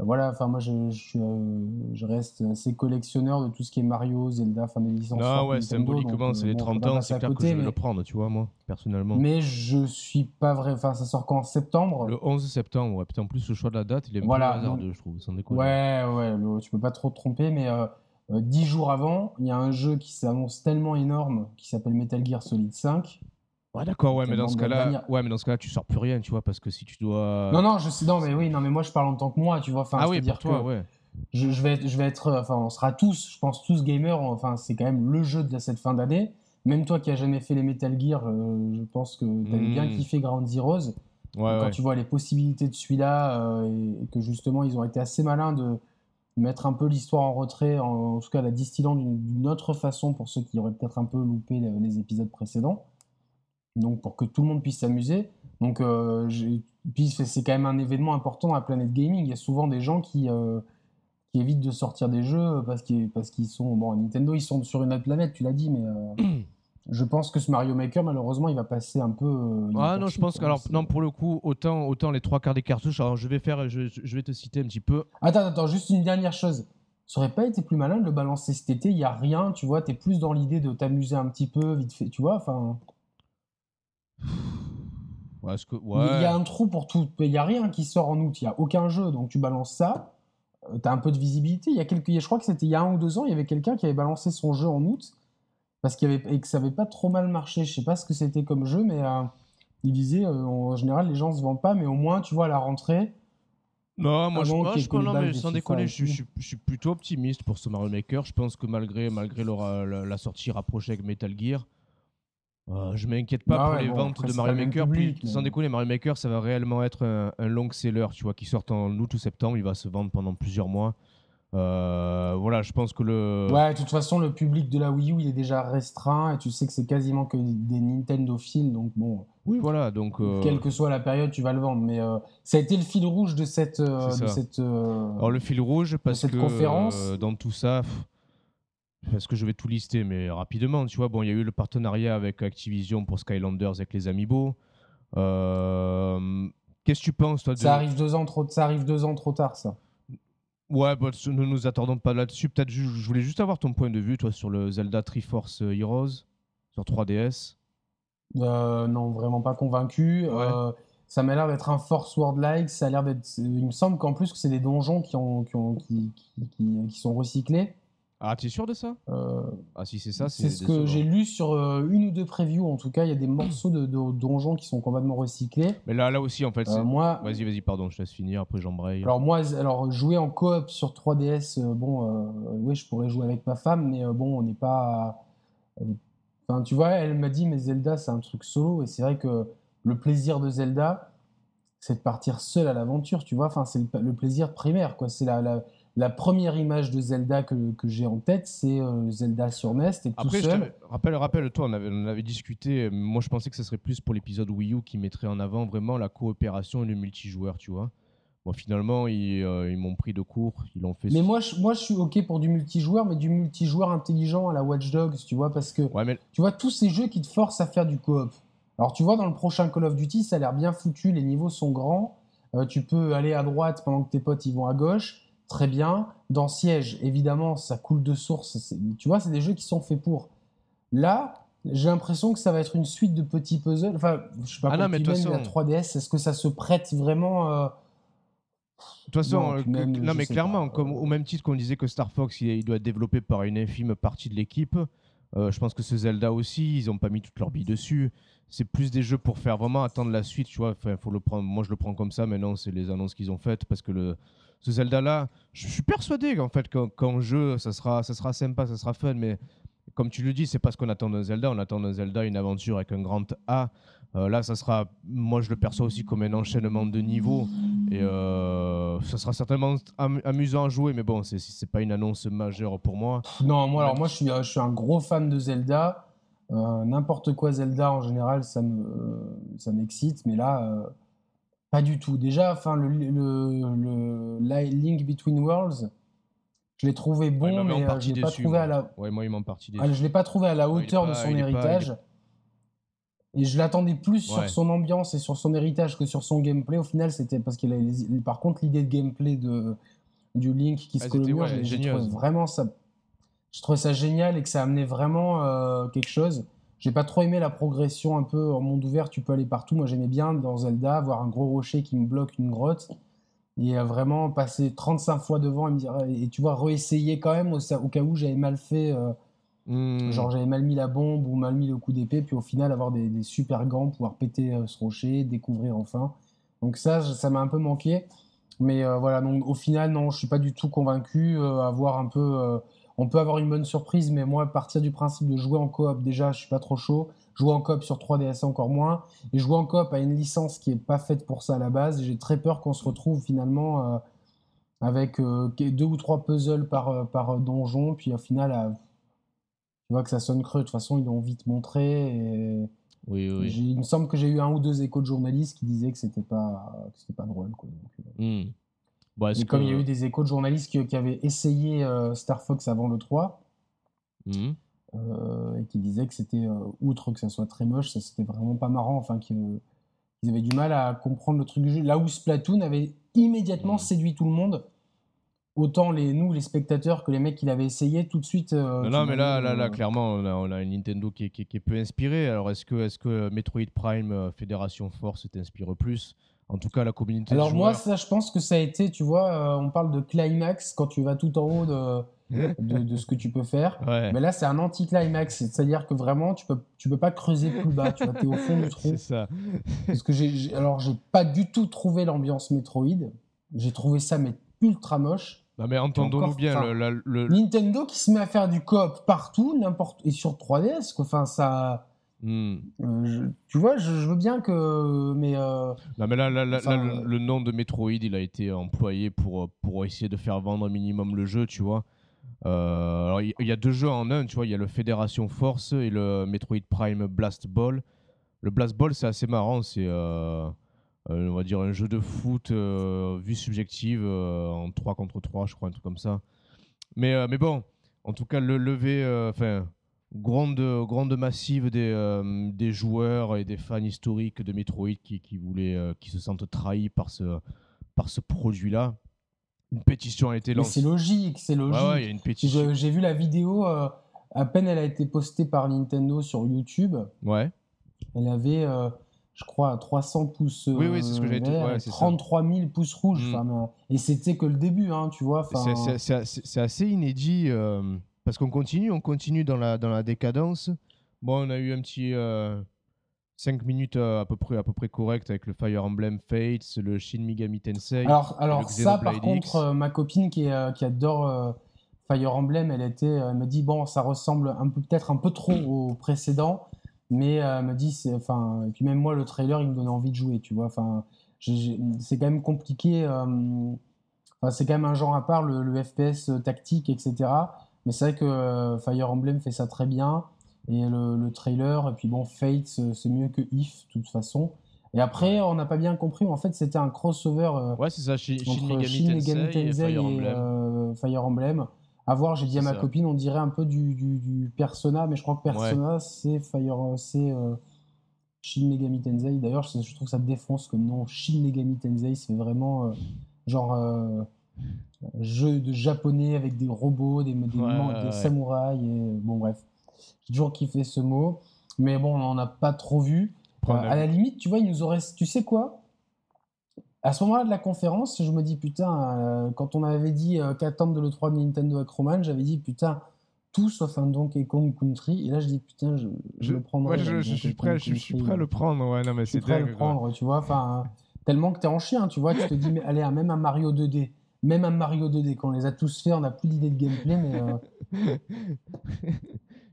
voilà, enfin moi je, euh, je, reste assez collectionneur de tout ce qui est Mario, Zelda, enfin des licences. Ah ouais, symboliquement, c'est les 30 ans, c'est clair que je vais le prendre, tu vois, moi, personnellement. Mais je suis pas vrai, enfin ça sort quand en septembre Le 11 septembre, ouais, putain, en plus le choix de la date, il est voilà, un peu hasardeux, je trouve, sans déconner. Ouais, ouais, tu peux pas trop te tromper, mais euh, euh, dix jours avant, il y a un jeu qui s'annonce tellement énorme qui s'appelle Metal Gear Solid 5 Ouais, d'accord, ouais, mais dans ce cas-là, ouais, mais dans ce cas-là, tu sors plus rien, tu vois, parce que si tu dois. Non, non, je sais, non, mais oui, non, mais moi, je parle en tant que moi, tu vois. Enfin, ah oui, pour toi, ouais. Je, vais être, je vais être, enfin, on sera tous, je pense tous gamers. Enfin, c'est quand même le jeu de cette fin d'année. Même toi qui as jamais fait les Metal Gear, euh, je pense que tu avais bien hmm. kiffé Ground Zeroes. Ouais, quand tu vois les possibilités de celui-là euh, et, que justement ils ont été assez malins de mettre un peu l'histoire en retrait, en, tout cas la distillant d'une autre façon pour ceux qui auraient peut-être un peu loupé les épisodes précédents donc pour que tout le monde puisse s'amuser. Donc, euh, puis c'est quand même un événement important la planète gaming. Il y a souvent des gens qui, euh, qui évitent de sortir des jeux parce qu'ils parce qu'ils sont bon Nintendo, ils sont sur une autre planète, tu l'as dit, mais euh, <clears throat> je pense que ce Mario Maker, malheureusement, il va passer un peu. ah non, je pense que alors non pour le coup, autant autant les trois quarts des cartouches. Alors je vais faire, je, je vais te citer un petit peu. Attends, attends, juste une dernière chose. Ça aurait pas été plus malin de le balancer cet été? Il y a rien, tu vois. tu es plus dans l'idée de t'amuser un petit peu, vite fait, tu vois. Enfin. Il y a un trou pour tout. Il n'y a rien qui sort en août. Il n'y a aucun jeu. Donc tu balances ça. Euh, tu as un peu de visibilité. Il y a quelques... Je crois que c'était il y a un ou deux ans. Il y avait quelqu'un qui avait balancé son jeu en août. Parce qu'il avait... Et que ça n'avait pas trop mal marché. Je sais pas ce que c'était comme jeu. Mais euh, il disait euh, en général, les gens ne se vendent pas. Mais au moins, tu vois, à la rentrée. Non, moi je, pense, sans déconner, je, suis plutôt optimiste pour ce Mario Maker. Je pense que malgré, malgré la sortie rapprochée avec Metal Gear, Euh, je m'inquiète pas pour les ventes de Mario Maker. Sans déconner, Mario Maker, ça va réellement être un, long seller, tu vois, qui sort en août ou septembre. Il va se vendre pendant plusieurs mois. Euh, voilà, je pense que le. Ouais, de toute façon, le public de la Wii U, il est déjà restreint et tu sais que c'est quasiment que des Nintendo fils, donc bon. Oui, voilà, donc. Euh, quelle que soit la période, tu vas le vendre. Mais ça a été le fil rouge de cette. de cette Alors, le fil rouge, parce cette que conférence. dans tout ça parce que je vais tout lister, mais rapidement, tu vois, bon, il y a eu le partenariat avec Activision pour Skylanders avec les Amiibo. Euh, qu'est-ce que tu penses, toi Ça arrive deux ans trop, ça arrive deux ans trop tard, ça. Ouais, bon, ne nous attendons pas là-dessus. Peut-être, je voulais juste avoir ton point de vue, toi, sur le Zelda Triforce Heroes sur 3DS. Euh, non, vraiment pas convaincu. Euh, ça m'a l'air d'être un Force World-like. Ça a l'air d'être. Il me semble qu'en plus que c'est des donjons qui, ont, qui, ont, qui, qui sont recyclés. Ah, tu es sûr de ça? Euh, Ah, si c'est ça, c'est ce que j'ai lu sur euh, une ou deux previews. En tout cas, il y a des morceaux de, donjons qui sont complètement recyclés. Mais là, là aussi, en fait, euh, moi, vas-y, vas-y, pardon, je te laisse finir. Après, j'embraye. Alors moi, alors jouer en coop sur 3DS, bon, oui, je pourrais jouer avec ma femme, mais bon, on n'est pas. Enfin, tu vois, elle m'a dit, mais Zelda, c'est un truc solo, et c'est vrai que le plaisir de Zelda, c'est de partir seul à l'aventure, tu vois. Enfin, c'est le, plaisir primaire, quoi. C'est la, la la première image de Zelda que, que j'ai en tête, c'est euh, Zelda sur NES. Et tout seul. rappelle, rappelle-toi, on avait, on avait discuté. Euh, moi, je pensais que ce serait plus pour l'épisode Wii U qui mettrait en avant vraiment la coopération et le multijoueur, tu vois. Bon, finalement, ils, euh, ils m'ont pris de court, ils l'ont fait. Mais moi je, moi, je suis OK pour du multijoueur, mais du multijoueur intelligent à la Watch Dogs, tu vois, parce que tu vois, tous ces jeux qui te forcent à faire du coop. Alors, tu vois, dans le prochain Call of Duty, ça a l'air bien foutu, les niveaux sont grands, tu peux aller à droite pendant que tes potes ils vont à gauche très bien. Dans Siège, évidemment, ça coule de source. Tu vois, c'est des jeux qui sont faits pour. Là, j'ai l'impression que ça va être une suite de petits puzzles. Enfin, je sais pas ah non, mais la 3DS, est-ce que ça se prête vraiment euh, De toute façon, non, mais clairement, comme, au même titre qu'on disait que Star Fox, il, doit être développé par une infime partie de l'équipe, euh, je pense que ce Zelda aussi, ils n'ont pas mis toute leur bille dessus. C'est plus des jeux pour faire vraiment attendre la suite, tu vois. Enfin, faut le prendre. Moi, je le prends comme ça. Maintenant, c'est les annonces qu'ils ont faites parce que le, ce Zelda-là, je suis persuadé qu'en fait, qu'en jeu, ça sera, ça sera sympa, ça sera fun, mais comme tu le dis, c'est pas ce qu'on attend d'un Zelda. On attend d'un Zelda une aventure avec un grand A. Euh, là, ça sera, moi, je le perçois aussi comme un enchaînement de niveaux. Et euh, ça sera certainement amusant à jouer, mais bon, c'est pas une annonce majeure pour moi. Non, moi, alors moi, je suis, suis un gros fan de Zelda. Euh, n'importe quoi Zelda en général, ça me, ça m'excite, mais là, pas du tout. Déjà, enfin, le, le, Link Between Worlds, je l'ai trouvé bon, mais, euh, je l'ai pas trouvé à la. Ouais, moi, il m'en partie ah, je l'ai pas trouvé à la hauteur de son héritage. Et je l'attendais plus sur son ambiance et sur son héritage que sur son gameplay. Au final, c'était parce qu'il a. Par contre, l'idée de gameplay de du Link qui se colle au j'ai vraiment ça. Je trouvais ça génial et que ça amenait vraiment euh, quelque chose. J'ai pas trop aimé la progression un peu en monde ouvert, tu peux aller partout. Moi, j'aimais bien dans Zelda avoir un gros rocher qui me bloque une grotte et vraiment passer 35 fois devant et me dire et tu vois réessayer quand même au, cas où j'avais mal fait euh, hmm. genre j'avais mal mis la bombe ou mal mis le coup d'épée puis au final avoir des, super gants pouvoir péter euh, ce rocher découvrir enfin donc ça ça m'a un peu manqué mais euh, voilà donc au final non je suis pas du tout convaincu avoir un peu on peut avoir une bonne surprise, mais moi, à partir du principe de jouer en coop, déjà, je suis pas trop chaud. Jouer en coop sur 3DS encore moins. Et jouer en coop à une licence qui est pas faite pour ça à la base. J'ai très peur qu'on se retrouve finalement euh, avec euh, deux ou trois puzzles par, euh, par donjon. Puis au final, tu vois que ça sonne creux. De toute façon, ils l'ont vite montré. Et... Oui, oui. Il me semble que j'ai eu un ou deux échos de journalistes qui disaient que c'était pas, pas drôle. Quoi. Hmm. Bah, comme il y a eu des échos de journalistes qui, avaient essayé euh, Star Fox avant le 3, mhm. euh, et qui disaient que c'était, euh, outre que ça soit très moche, ça c'était vraiment pas marrant, enfin qu'ils avaient du mal à comprendre le truc du jeu. Là où Splatoon avait immédiatement mhm. séduit tout le monde, autant les, nous, les spectateurs, que les mecs qui l'avaient essayé, tout de suite. non, mais là, là, là, clairement, on a, une Nintendo qui, qui, qui, est peu inspirée. Alors, est-ce que, est -ce que Metroid Prime Fédération Force t'inspire plus? En tout cas la communauté. Alors moi, ça, je pense que ça a été, tu vois, euh, on parle de climax quand tu vas tout en haut de, de, ce que tu peux faire. <laughs> Mais là, c'est un anti-climax, c'est-à-dire que vraiment, tu peux, tu peux pas creuser plus bas, tu es au fond du <laughs> trou. C'est ça. Parce que j'ai, alors j'ai pas du tout trouvé l'ambiance Metroid. J'ai trouvé ça mais ultra moche. Non mais entendons-nous bien, le, Nintendo qui se met à faire du coop partout, n'importe et sur 3DS, quoi. Enfin ça Hmm. tu vois, je, veux bien que. Mais, non, mais là, le, nom de Metroid, il a été employé pour, pour essayer de faire vendre un minimum le jeu, tu vois. alors, il y, a deux jeux en un, tu vois. Il y a le Fédération Force et le Metroid Prime Blast Ball. Le Blast Ball, c'est assez marrant. C'est, on va dire, un jeu de foot vue subjective en 3 contre 3, je crois, un truc comme ça. Mais, mais bon, en tout cas, le lever, enfin, grande, grande massive des, euh, des joueurs et des fans historiques de Metroid qui, qui, voulaient, euh, qui se sentent trahis par ce, par ce produit-là. Une pétition a été lancée. C'est logique, c'est logique. une pétition. J'ai vu la vidéo, euh, à peine elle a été postée par Nintendo sur YouTube. Ouais. Elle avait, je crois, 300 pouces. oui, oui, c'est ce que j'ai dit. Ouais, 33 000 pouces rouges. Mm. et c'était que le début, hein, tu vois. C'est assez inédit. Parce qu'on continue, on continue dans la, dans la décadence. Bon, on a eu un petit 5 euh, minutes euh, à peu près à peu près correct avec le Fire Emblem Fates, le Shin Megami Tensei. Alors, alors ça, par contre, euh, ma copine qui, qui adore Fire Emblem, elle était, elle me dit bon, ça ressemble un peu peut-être un peu trop au précédent, mais elle me dit, enfin, et puis même moi, le trailer, il me donnait envie de jouer, tu vois. Enfin, c'est quand même compliqué. c'est quand même un genre à part, le, le FPS tactique, etc. Mais c'est vrai que euh, Fire Emblem fait ça très bien. Et le, trailer, et puis bon, Fate, c'est mieux que If, de toute façon. Et après, on n'a pas bien compris, mais en fait, c'était un crossover euh, ouais, c'est ça, Shin, entre Shin Megami Tensei, et, Fire, Emblem. Euh, Fire Emblem. À voir, j'ai dit à ma copine, on dirait un peu du, du, Persona, mais je crois que Persona, c'est Fire, c'est Shin Megami Tensei. D'ailleurs, je, je, trouve que ça défonce comme nom. Shin Megami Tensei, c'est vraiment genre jeu de japonais avec des robots, des, des, samouraïs. Et, bon, bref, j'ai toujours kiffé ce mot. Mais bon, on n'en a pas trop vu. Euh, à la limite, tu vois, il nous aurait. Tu sais quoi? À ce moment-là de la conférence, je me dis, putain, euh, quand on avait dit euh, qu'attendre de l'E3 de Nintendo avec Roman, j'avais dit, putain, tout sauf un Donkey Kong Country. Et là, je dis, putain, je, je, le prendrai. je, suis prêt, je, suis prêt à le prendre. Ouais, non, mais c'est prêt à le prendre, tu vois. Enfin, tellement que t'es en chien, tu vois. Tu te dis, mais allez, même un Mario 2D même un Mario 2D, quand on les a tous fait, on n'a plus d'idée de gameplay, mais. Euh, <laughs>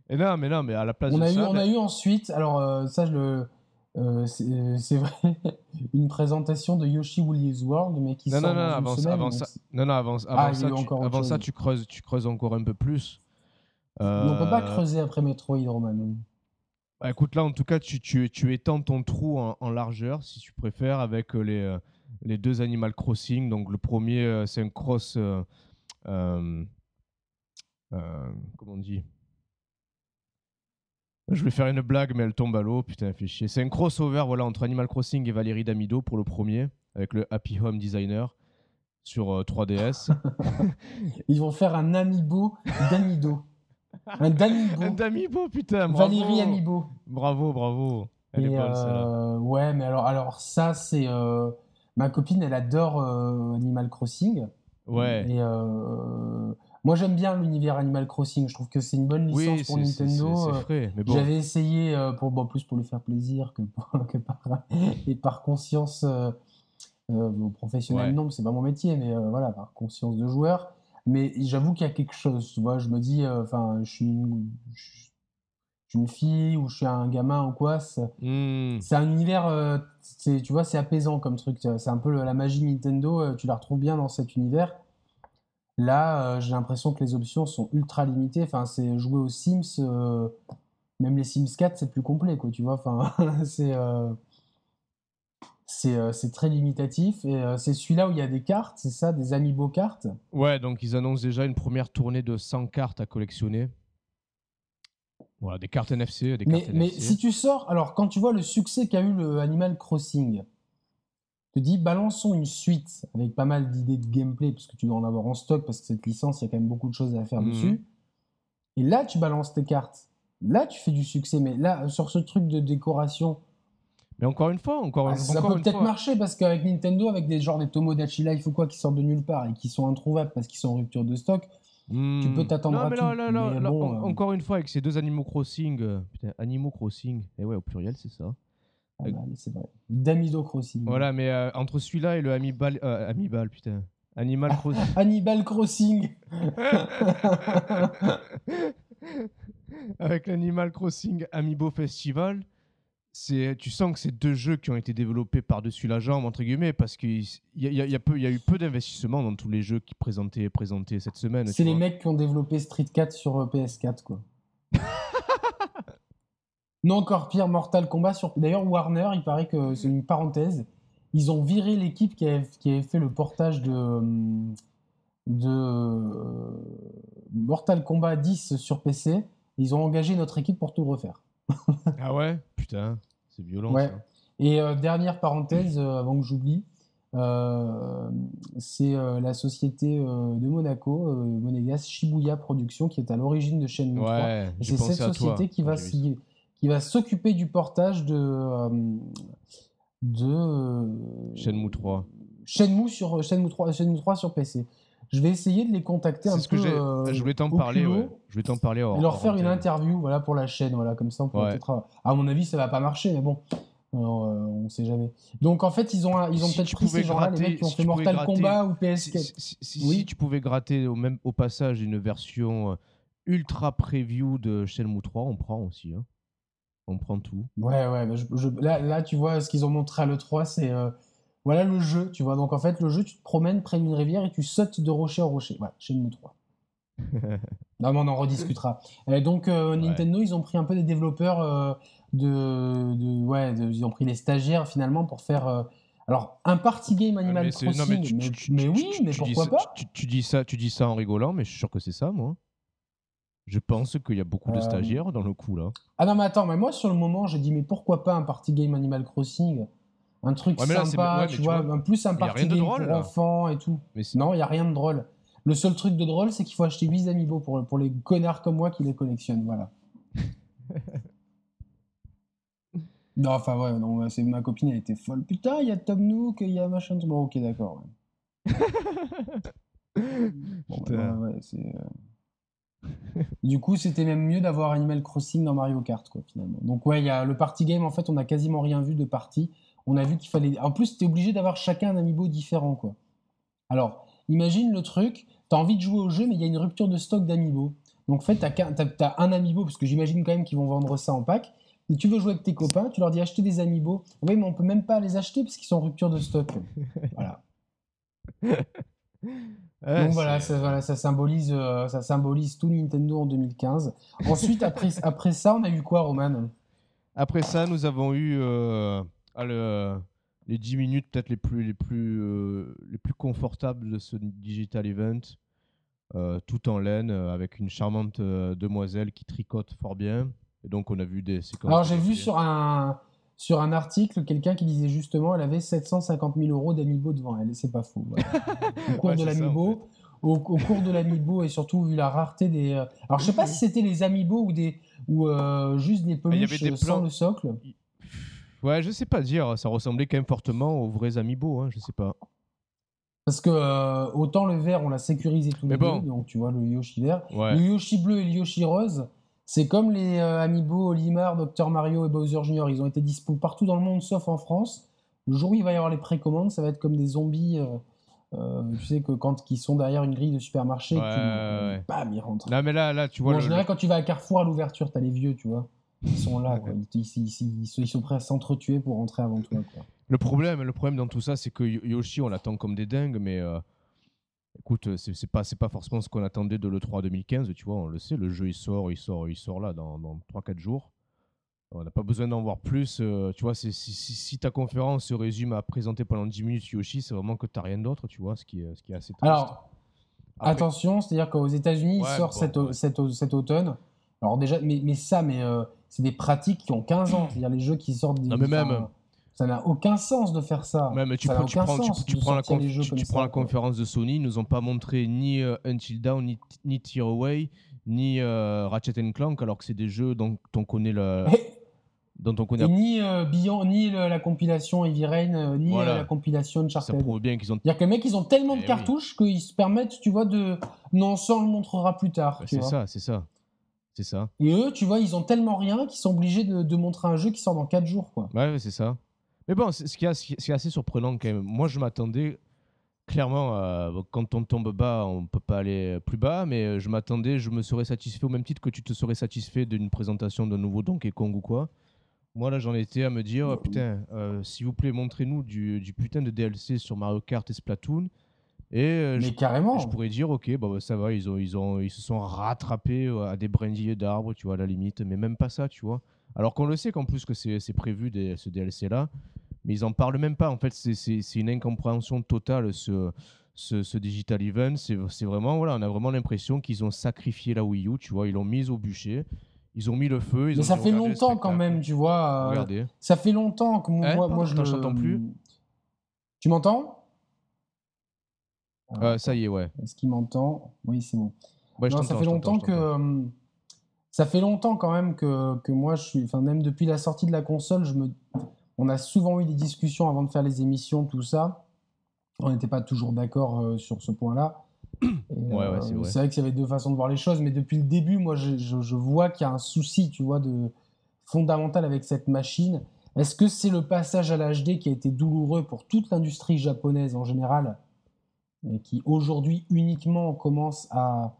Et non, mais non, mais à la place on de a ça. Eu, On a eu ensuite, alors euh, ça, je le. Euh, c'est vrai, <laughs> une présentation de Yoshi Woolly's World, mais qui non, sort non, non, avant, semaine, non, non, avant, avant ah, ça, tu, avant ça, tu creuses, tu creuses encore un peu plus. On peut pas creuser après Metroid, Roman. Bah, écoute, là, en tout cas, tu, tu, tu étends ton trou en, en, largeur, si tu préfères, avec les, les deux Animal Crossing. Donc le premier, euh, c'est un cross. Euh, euh, comment on dit? Je vais faire une blague, mais elle tombe à l'eau. Putain, fait chier. C'est un crossover voilà, entre Animal Crossing et Valérie Damido pour le premier, avec le Happy Home Designer sur 3DS. <laughs> Ils vont faire un Amiibo d'Amido. <laughs> Un Damibo. Un Damibo, putain. Bravo. Valérie Amiibo. Bravo, bravo. Elle est bonne, Ouais, mais alors, alors ça, c'est. Ma copine, elle adore euh, Animal Crossing. Ouais. Et euh, moi, j'aime bien l'univers Animal Crossing. Je trouve que c'est une bonne licence pour Nintendo. Euh, bon. J'avais essayé pour bon, plus pour lui faire plaisir que, <laughs> que par et par conscience professionnelle. Non, c'est pas mon métier, mais voilà, par conscience de joueur. Mais j'avoue qu'il y a quelque chose. Tu vois, je me dis, enfin, je suis une, une fille ou je suis un gamin ou quoi. Hmm. C'est un univers, euh, tu vois, c'est apaisant comme truc. C'est un peu la magie Nintendo, euh, tu la retrouves bien dans cet univers. Là, euh, j'ai l'impression que les options sont ultra limitées. Enfin, c'est jouer aux Sims, même les Sims 4, c'est plus complet, quoi, tu vois. Enfin, <laughs> c'est c'est très limitatif. Et c'est celui-là où il y a des cartes, c'est ça, des amiibo cartes? Ouais, donc ils annoncent déjà une première tournée de 100 cartes à collectionner. Voilà, des cartes NFC, des cartes mais, Mais si tu sors, alors quand tu vois le succès qu'a eu le Animal Crossing, te dis balançons une suite avec pas mal d'idées de gameplay, parce que tu dois en avoir en stock, parce que cette licence, il y a quand même beaucoup de choses à faire mhm. dessus. Et là, tu balances tes cartes. Là, tu fais du succès. Mais là, sur ce truc de décoration. Mais encore une fois, encore, ah, ça peut peut-être marcher parce qu'avec Nintendo, avec des genres des Tomodachi Life ou quoi qui sortent de nulle part et qui sont introuvables parce qu'ils sont en rupture de stock, tu peux hmm. t'attendre à tout. Euh, encore une fois, avec ces deux Animaux Crossing, euh, putain, Animaux Crossing, et eh ouais, au pluriel, c'est ça. Ah bah, c'est vrai. Damido Crossing. Voilà, mais euh, entre celui-là et le Amibal, Amibal, putain. Animal Crossing. <laughs> Animal Crossing. <laughs> avec l'Animal Crossing Amiibo Festival, tu sens que c'est deux jeux qui ont été développés par-dessus la jambe, entre guillemets, parce qu'il y, a, y, a peu, y a eu peu d'investissement dans tous les jeux qui présentaient, cette semaine. C'est les mecs qui ont développé Street 4 sur euh, PS4, quoi. non, encore pire, Mortal Kombat sur. D'ailleurs, Warner, il paraît que c'est une parenthèse. Ils ont viré l'équipe qui avait, qui avait fait le portage de, hum, de euh, Mortal Kombat 10 sur PC. Ils ont engagé notre équipe pour tout refaire. <laughs> ah ouais? Putain, c'est violent. Ouais. Et euh, dernière parenthèse, euh, avant que j'oublie, c'est la société de Monaco, Monégas Shibuya Productions, qui est à l'origine de Shenmue 3. Ouais, et c'est cette société qui va, qui va s'occuper du portage de, de Shenmue 3. Shenmue, sur, Shenmue, 3, Shenmue 3 sur PC. Je vais essayer de les contacter un ce peu. Que euh, je voulais t'en parler. Ouais. Je vais t'en parler. et leur faire une interview, voilà, pour la chaîne, voilà, comme ça, on pourrait peut-être. À mon avis, ça va pas marcher, mais bon. Alors, euh, on sait jamais. Donc en fait, ils ont, ils ont peut-être pris ces gens-là, les mecs qui ont fait Mortal Kombat ou PS4. Si, oui. tu pouvais gratter au, même, au passage une version euh, ultra preview de Shenmue 3, on prend aussi. Hein. On prend tout. Ouais, ouais. Je, là, là, tu vois, ce qu'ils ont montré à l'E3, c'est voilà le jeu, tu vois. Donc en fait, le jeu, tu te promènes près d'une rivière et tu sautes de rocher en rocher. Voilà, chez nous 3. <laughs> non, mais on en rediscutera. Et donc euh, Nintendo, ils ont pris un peu des développeurs euh, de, ouais, ils ont pris les stagiaires finalement pour faire. Euh, alors un party game Animal Crossing, mais, oui, mais pourquoi pas? tu, dis ça, tu dis ça en rigolant, mais je suis sûr que c'est ça, moi. Je pense qu'il y a beaucoup de stagiaires dans le coup là. Ah non, mais attends, mais moi sur le moment, j'ai dit mais pourquoi pas un party game Animal Crossing? Un truc sympa, tu, vois, un plus un party game pour enfants et tout. Mais non, il y a rien de drôle. Le seul truc de drôle, c'est qu'il faut acheter 8 amiibo pour, pour les connards comme moi qui les collectionnent, voilà. <laughs> non, enfin ouais, non, c'est ma copine, elle était folle. Putain, il y a Tom Nook, il y a machin. Bon, ok, d'accord. <laughs> bon, bah, ouais, c'est. Euh, du coup, c'était même mieux d'avoir Animal Crossing dans Mario Kart, quoi, finalement. Donc, ouais, il y a le party game, en fait, on a quasiment rien vu de party on a vu qu'il fallait. En plus, tu es obligé d'avoir chacun un amiibo différent, quoi. Alors, imagine le truc, tu as envie de jouer au jeu, mais il y a une rupture de stock d'amiibo. Donc, en fait, tu as, un amiibo, parce que j'imagine quand même qu'ils vont vendre ça en pack. Et tu veux jouer avec tes copains, tu leur dis acheter des amiibo. Oui, mais on peut même pas les acheter parce qu'ils sont en rupture de stock. <laughs> voilà. Donc voilà ça, ça, symbolise, euh, ça symbolise tout Nintendo en 2015. Ensuite, après, après ça, on a eu quoi, Roman? Après ça, nous avons eu euh, ah, le, les 10 minutes peut-être les plus, les, plus, euh, les plus confortables de ce digital event. Euh, tout en laine, euh, avec une charmante demoiselle qui tricote fort bien. Et donc, on a vu des séquences. Alors, j'ai vu sur un, sur un article quelqu'un qui disait justement elle avait 750 000 euros d'amiibo devant elle. C'est pas faux. <laughs> Au cours de l'amiibo. Au, cours de l'amiibo et surtout vu la rareté des. Alors je sais pas si c'était les amiibo ou des ou juste des ah, peluches sans le socle. Ouais, je sais pas dire. Ça ressemblait quand même fortement aux vrais amiibo. Hein, je sais pas. Parce que euh, autant le vert, on l'a sécurisé tous les deux. Donc tu vois le Yoshi vert. Le Yoshi bleu et le Yoshi rose, c'est comme les euh, amiibo Olimar, Dr Mario et Bowser Jr. Ils ont été dispo partout dans le monde sauf en France. Le jour où il va y avoir les précommandes, ça va être comme des zombies. Euh, tu sais que quand ils sont derrière une grille de supermarché, ouais, bam, ils rentrent. Non mais là, là, tu vois. en général, quand tu vas à Carrefour à l'ouverture, t'as les vieux, tu vois. Ils sont là, Ils, sont prêts à s'entretuer pour rentrer avant toi. Le problème, le problème dans tout ça, c'est que Yoshi, on l'attend comme des dingues, mais euh, écoute, c'est pas, pas forcément ce qu'on attendait de l'E3 2015, tu vois, on le sait, le jeu il sort, il sort, il sort là dans, dans 3-4 jours. On n'a pas besoin d'en voir plus. Euh, tu vois, si, si, ta conférence se résume à présenter pendant 10 minutes Yoshi, c'est vraiment que tu n'as rien d'autre, tu vois, ce qui est, ce qui est assez triste. Alors, attention, c'est-à-dire qu'aux États-Unis, il sort cet, cet, automne. Alors, déjà, mais, mais ça, mais. Euh, c'est des pratiques qui ont 15 ans. C'est-à-dire les jeux qui sortent des. Non, mais même. Ça n'a aucun sens de faire ça. Même, tu, prends, tu, prends, tu, prends, la, tu, prends la conférence de Sony, ils nous ont pas montré ni euh, Until Dawn, ni, ni Tear Away, ni euh, Ratchet Clank, alors que c'est des jeux dont on connaît le. <laughs> dont on connaît... ni euh, ni la compilation Heavy Rain, ni la compilation Uncharted. Ça prouve bien qu'ils ont. C'est-à-dire que les mecs, ils ont tellement de eh cartouches qu'ils se permettent, tu vois, de. Non, ça, on le montrera plus tard. c'est ça, c'est ça. C'est ça. Et eux, tu vois, ils ont tellement rien qu'ils sont obligés de, montrer un jeu qui sort dans 4 jours. Quoi. Ouais, c'est ça. Mais bon, ce qui est assez surprenant quand même. Moi, je m'attendais clairement, quand on tombe bas, on ne peut pas aller plus bas, mais je m'attendais, je me serais satisfait au même titre que tu te serais satisfait d'une présentation d'un nouveau Donkey Kong ou quoi. Moi, là, j'en étais à me dire, oh, putain, s'il vous plaît, montrez-nous du, du, putain de DLC sur Mario Kart et Splatoon. Et euh, mais je, carrément. Je pourrais dire, ok, bah, bah, ça va, ils, ont, ils, ont, ils se sont rattrapés euh, à des brindilles d'arbres, tu vois, à la limite, mais même pas ça, tu vois. Alors qu'on le sait qu'en plus que c'est prévu des, ce DLC-là, mais ils en parlent même pas. En fait, c'est une incompréhension totale, ce, ce, ce digital event. C'est vraiment, voilà, on a vraiment l'impression qu'ils ont sacrifié la Wii U, tu vois, ils l'ont mise au bûcher. Ils ont mis le feu. Ils mais ça fait longtemps quand même, tu vois. Euh, Regardez. Ça fait longtemps que moi, hein, moi je ne plus. Tu m'entends? Euh, ça y est, ouais. Est-ce qu'il m'entend? Oui, c'est bon. ça fait longtemps que euh, ça fait longtemps quand même que, que, moi je suis, enfin même depuis la sortie de la console, je me, on a souvent eu des discussions avant de faire les émissions, tout ça. On n'était pas toujours d'accord euh, sur ce point-là. Ouais, ouais, c'est vrai. vrai qu'il y avait deux façons de voir les choses, mais depuis le début, moi je, je, je vois qu'il y a un souci, tu vois, de fondamental avec cette machine. Est-ce que c'est le passage à l'HD qui a été douloureux pour toute l'industrie japonaise en général? Qui aujourd'hui uniquement commence à,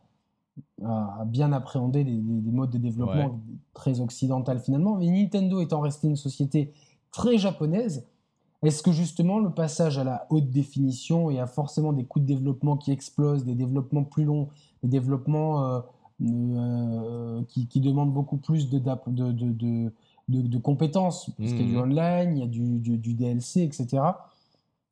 bien appréhender des, modes de développement très occidentaux finalement. Mais Nintendo étant resté une société très japonaise, est-ce que justement le passage à la haute définition et à forcément des coûts de développement qui explosent, des développements plus longs, des développements euh, euh, qui, demandent beaucoup plus de, de, de, compétences, parce qu'il y a du mmh. online, il y a du, du DLC, etc.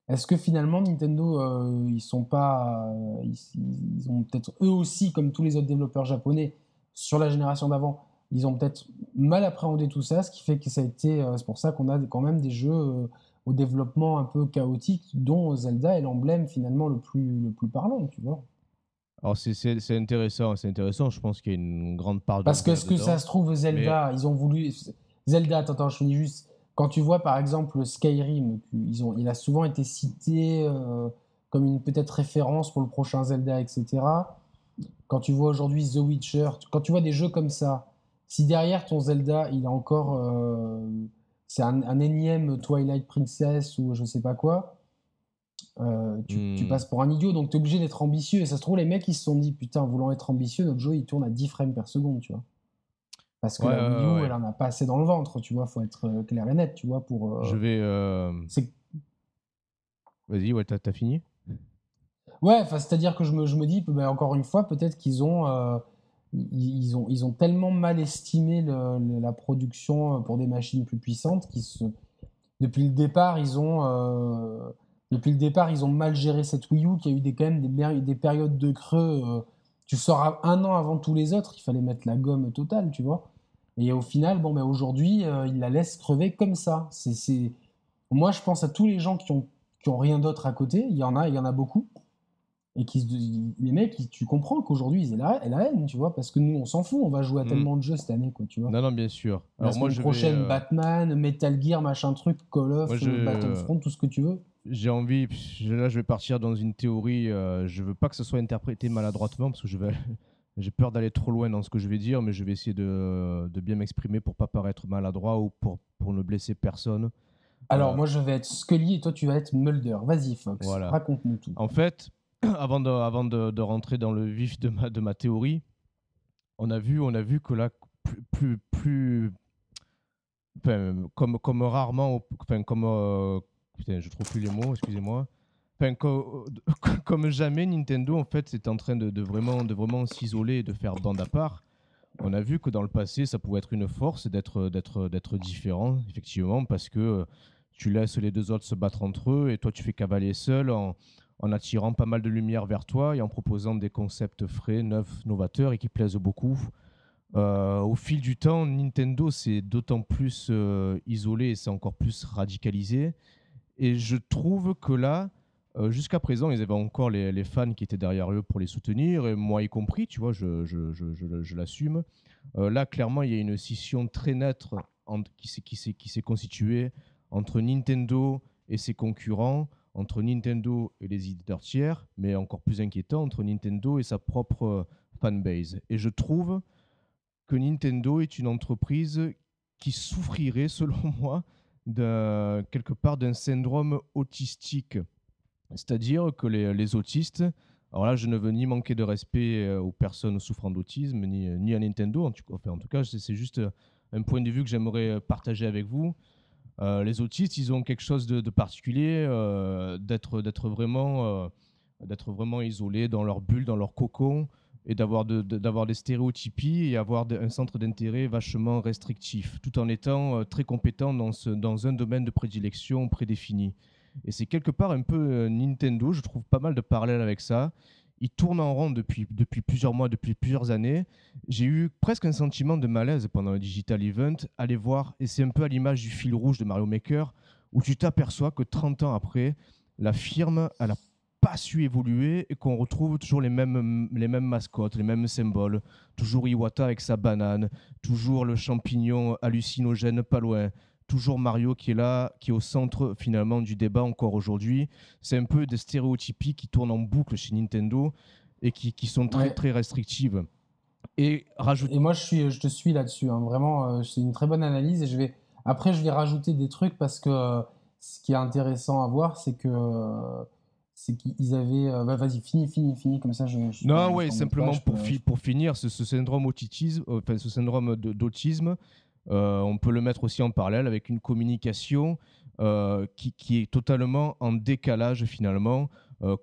Est-ce que finalement Nintendo, euh, ils sont pas, euh, ils, ont peut-être eux aussi, comme tous les autres développeurs japonais sur la génération d'avant, ils ont peut-être mal appréhendé tout ça, ce qui fait que ça a été, euh, c'est pour ça qu'on a quand même des jeux au développement un peu chaotique, dont Zelda est l'emblème finalement le plus, le plus parlant, tu vois. Alors c'est intéressant, c'est intéressant. Je pense qu'il y a une grande part de. Parce que ce que ça se trouve Zelda, ils ont voulu Zelda. Attends, attends, je finis juste. Quand tu vois par exemple Skyrim, ils ont, il a souvent été cité euh, comme une peut-être référence pour le prochain Zelda, etc. Quand tu vois aujourd'hui The Witcher, quand tu vois des jeux comme ça, si derrière ton Zelda, il a encore. Euh, c'est un, énième Twilight Princess ou je sais pas quoi, euh, tu, tu, hmm. passes pour un idiot, donc tu es obligé d'être ambitieux. Et ça se trouve, les mecs, ils se sont dit, putain, voulant être ambitieux, notre jeu, il tourne à 10 frames par seconde, tu vois. Parce que la Wii U, elle en a pas assez dans le ventre, tu vois, faut être euh, clair et net, tu vois, pour... Euh, Je vais... Euh, Vas-y, ouais, t'as as fini? Ouais, c'est-à-dire que je me, je me dis, bah, encore une fois, peut-être qu'ils ont, ils, ont, ils ont tellement mal estimé la production pour des machines plus puissantes qu'ils se... Depuis le départ, ils ont... Depuis le départ, ils ont mal géré cette Wii U, qui a eu des, quand même des, des périodes de creux. tu sors un an avant tous les autres, il fallait mettre la gomme totale, tu vois. Et au final, bon, ben aujourd'hui, euh, il la laisse crever comme ça. C'est, Moi, je pense à tous les gens qui ont, qui ont rien d'autre à côté. Il y en a, il y en a beaucoup. Et qui, les mecs, tu comprends qu'aujourd'hui, ils aient la, la, haine, tu vois, parce que nous, on s'en fout, on va jouer à mm. tellement de jeux cette année, quoi, tu vois. Non, non, bien sûr. Alors, moi, je prochaine, euh, Batman, Metal Gear, machin truc, Call of, Battlefront, tout ce que tu veux. J'ai envie, là, je vais partir dans une théorie, euh, je veux pas que ce soit interprété maladroitement, parce que je vais j'ai peur d'aller trop loin dans ce que je vais dire, mais je vais essayer de, de bien m'exprimer pour pas paraître maladroit ou pour, pour ne blesser personne. Alors, euh, moi, je vais être Scully et toi, tu vas être Mulder. Vas-y, Fox, raconte-nous tout. En fait, <clears throat> avant, de, avant de, de, rentrer dans le vif de ma, de ma théorie, on a vu, on a vu que là, plus, plus, comme, comme rarement, enfin, comme, euh, putain, je trouve plus les mots, excusez-moi. Enfin, <laughs> comme jamais, Nintendo en fait, c'est en train de, vraiment, de vraiment s'isoler et de faire bande à part. On a vu que dans le passé, ça pouvait être une force d'être, différent, effectivement, parce que tu laisses les deux autres se battre entre eux et toi, tu fais cavaler seul en, en attirant pas mal de lumière vers toi et en proposant des concepts frais, neufs, novateurs et qui plaisent beaucoup. Euh, au fil du temps, Nintendo s'est d'autant plus euh, isolé et s'est encore plus radicalisé. Et je trouve que là, euh, jusqu'à présent, ils avaient encore les, fans qui étaient derrière eux pour les soutenir, et moi y compris, tu vois, je, l'assume. Euh, là, clairement, il y a une scission très nette qui s'est constituée entre Nintendo et ses concurrents, entre Nintendo et les éditeurs tiers, mais encore plus inquiétant, entre Nintendo et sa propre fanbase. Et je trouve que Nintendo est une entreprise qui souffrirait, <laughs> selon moi, quelque part d'un syndrome autistique C'est-à-dire que les, autistes, alors là, je ne veux ni manquer de respect aux personnes souffrant d'autisme, ni, à Nintendo. En tout, cas, c'est juste un point de vue que j'aimerais partager avec vous. les autistes, ils ont quelque chose de, particulier, d'être vraiment, isolés dans leur bulle, dans leur cocon et d'avoir de, d'avoir des stéréotypies et avoir un centre d'intérêt vachement restrictif, tout en étant euh, très compétent dans, dans un domaine de prédilection prédéfini. Et c'est quelque part un peu euh, Nintendo, je trouve pas mal de parallèles avec ça. Il tourne en rond depuis, depuis plusieurs mois, depuis plusieurs années. J'ai eu presque un sentiment de malaise pendant le Digital Event. Allez voir, et c'est un peu à l'image du fil rouge de Mario Maker, où tu t'aperçois que 30 ans après, la firme, elle a pas su évoluer et qu'on retrouve toujours les mêmes, les mêmes mascottes, les mêmes symboles. Toujours Iwata avec sa banane, toujours le champignon hallucinogène pas loin, toujours Mario qui est là, qui est au centre finalement du débat encore aujourd'hui. C'est un peu des stéréotypies qui tournent en boucle chez Nintendo et qui, qui sont très, très restrictives. Et, rajoute... et moi, je, suis, je te suis là-dessus. Hein. Vraiment, euh, c'est une très bonne analyse. Et je vais... Après, je vais rajouter des trucs parce que euh, ce qui est intéressant à voir, c'est que euh, c'est qu'ils avaient. Bah, vas-y, fini, fini, fini, comme ça je. non, ouais, simplement pour, pour finir, ce, syndrome autisme, enfin, ce syndrome d'autisme, euh, on peut le mettre aussi en parallèle avec une communication qui, qui, est totalement en décalage finalement,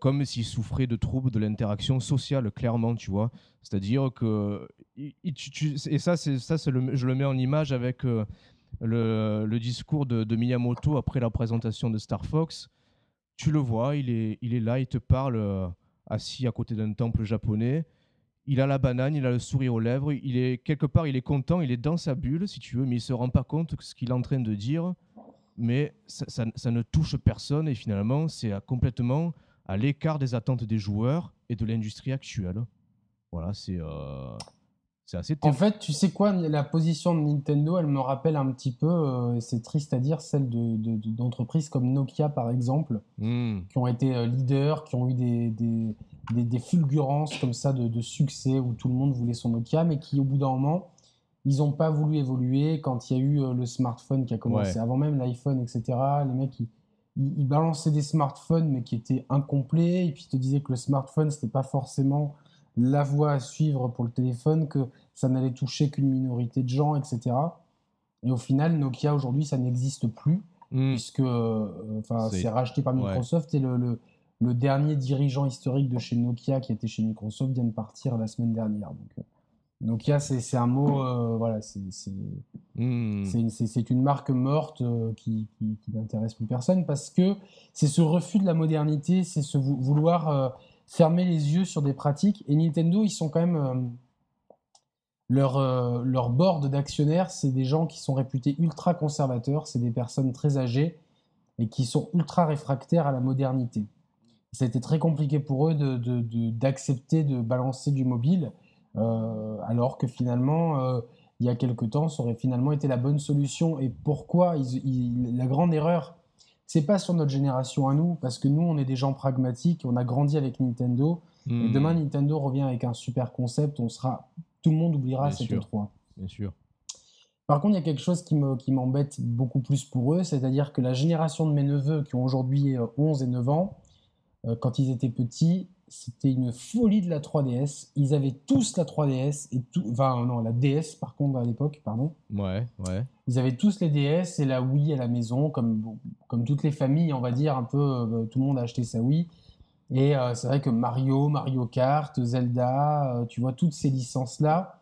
comme s'il souffrait de troubles de l'interaction sociale, clairement, tu vois. C'est-à-dire que. et ça, ça je le mets en image avec le, discours de, de Miyamoto après la présentation de Star Fox tu le vois, il est, il est là, il te parle euh, assis à côté d'un temple japonais. Il a la banane, il a le sourire aux lèvres, il est quelque part, il est content, il est dans sa bulle, si tu veux, mais il se rend pas compte de ce qu'il est en train de dire. Mais ça, ne touche personne et finalement, c'est complètement à l'écart des attentes des joueurs et de l'industrie actuelle. Voilà, c'est. Euh, en fait, tu sais quoi, la position de Nintendo, elle me rappelle un petit peu, euh, c'est triste à dire, celle d'entreprises de, comme Nokia par exemple, hmm. qui ont été euh, leaders, qui ont eu des, des, fulgurances comme ça de, succès où tout le monde voulait son Nokia, mais qui au bout d'un moment, ils n'ont pas voulu évoluer quand il y a eu euh, le smartphone qui a commencé, avant même l'iPhone, etc. Les mecs, ils, ils, balançaient des smartphones mais qui étaient incomplets, et puis ils te disaient que le smartphone, c'était pas forcément la voie à suivre pour le téléphone, que ça n'allait toucher qu'une minorité de gens, etc. Et au final, Nokia aujourd'hui, ça n'existe plus, hmm. puisque euh, enfin, c'est racheté par Microsoft et le, le, dernier dirigeant historique de chez Nokia qui était chez Microsoft vient de partir la semaine dernière. Donc, euh, Nokia, c'est un mot, euh, voilà, hmm. c'est une marque morte qui, qui, qui n'intéresse plus personne parce que c'est ce refus de la modernité, c'est ce vouloir fermer les yeux sur des pratiques. Et Nintendo, ils sont quand même. Euh, leur, euh, leur board d'actionnaires, c'est des gens qui sont réputés ultra conservateurs, c'est des personnes très âgées et qui sont ultra réfractaires à la modernité. Ça a été très compliqué pour eux d'accepter de, de, balancer du mobile, euh, alors que finalement, il y a quelque temps, ça aurait finalement été la bonne solution. Et pourquoi La grande erreur c'est pas sur notre génération à nous, parce que nous, on est des gens pragmatiques, on a grandi avec Nintendo. Et hmm. demain, Nintendo revient avec un super concept, on sera, tout le monde oubliera cette E3. Bien sûr. Par contre, il y a quelque chose qui m'embête qui beaucoup plus pour eux, c'est-à-dire que la génération de mes neveux qui ont aujourd'hui 11 euh, et 9 ans, euh, quand ils étaient petits, c'était une folie de la 3DS. Ils avaient tous la 3DS et tout, enfin non, la DS par contre à l'époque, pardon. Ouais, ouais. Ils avaient tous les DS et la Wii à la maison, comme comme toutes les familles, on va dire un peu, euh, tout le monde a acheté sa Wii. Et euh, c'est vrai que Mario, Mario Kart, Zelda, euh, tu vois toutes ces licences là,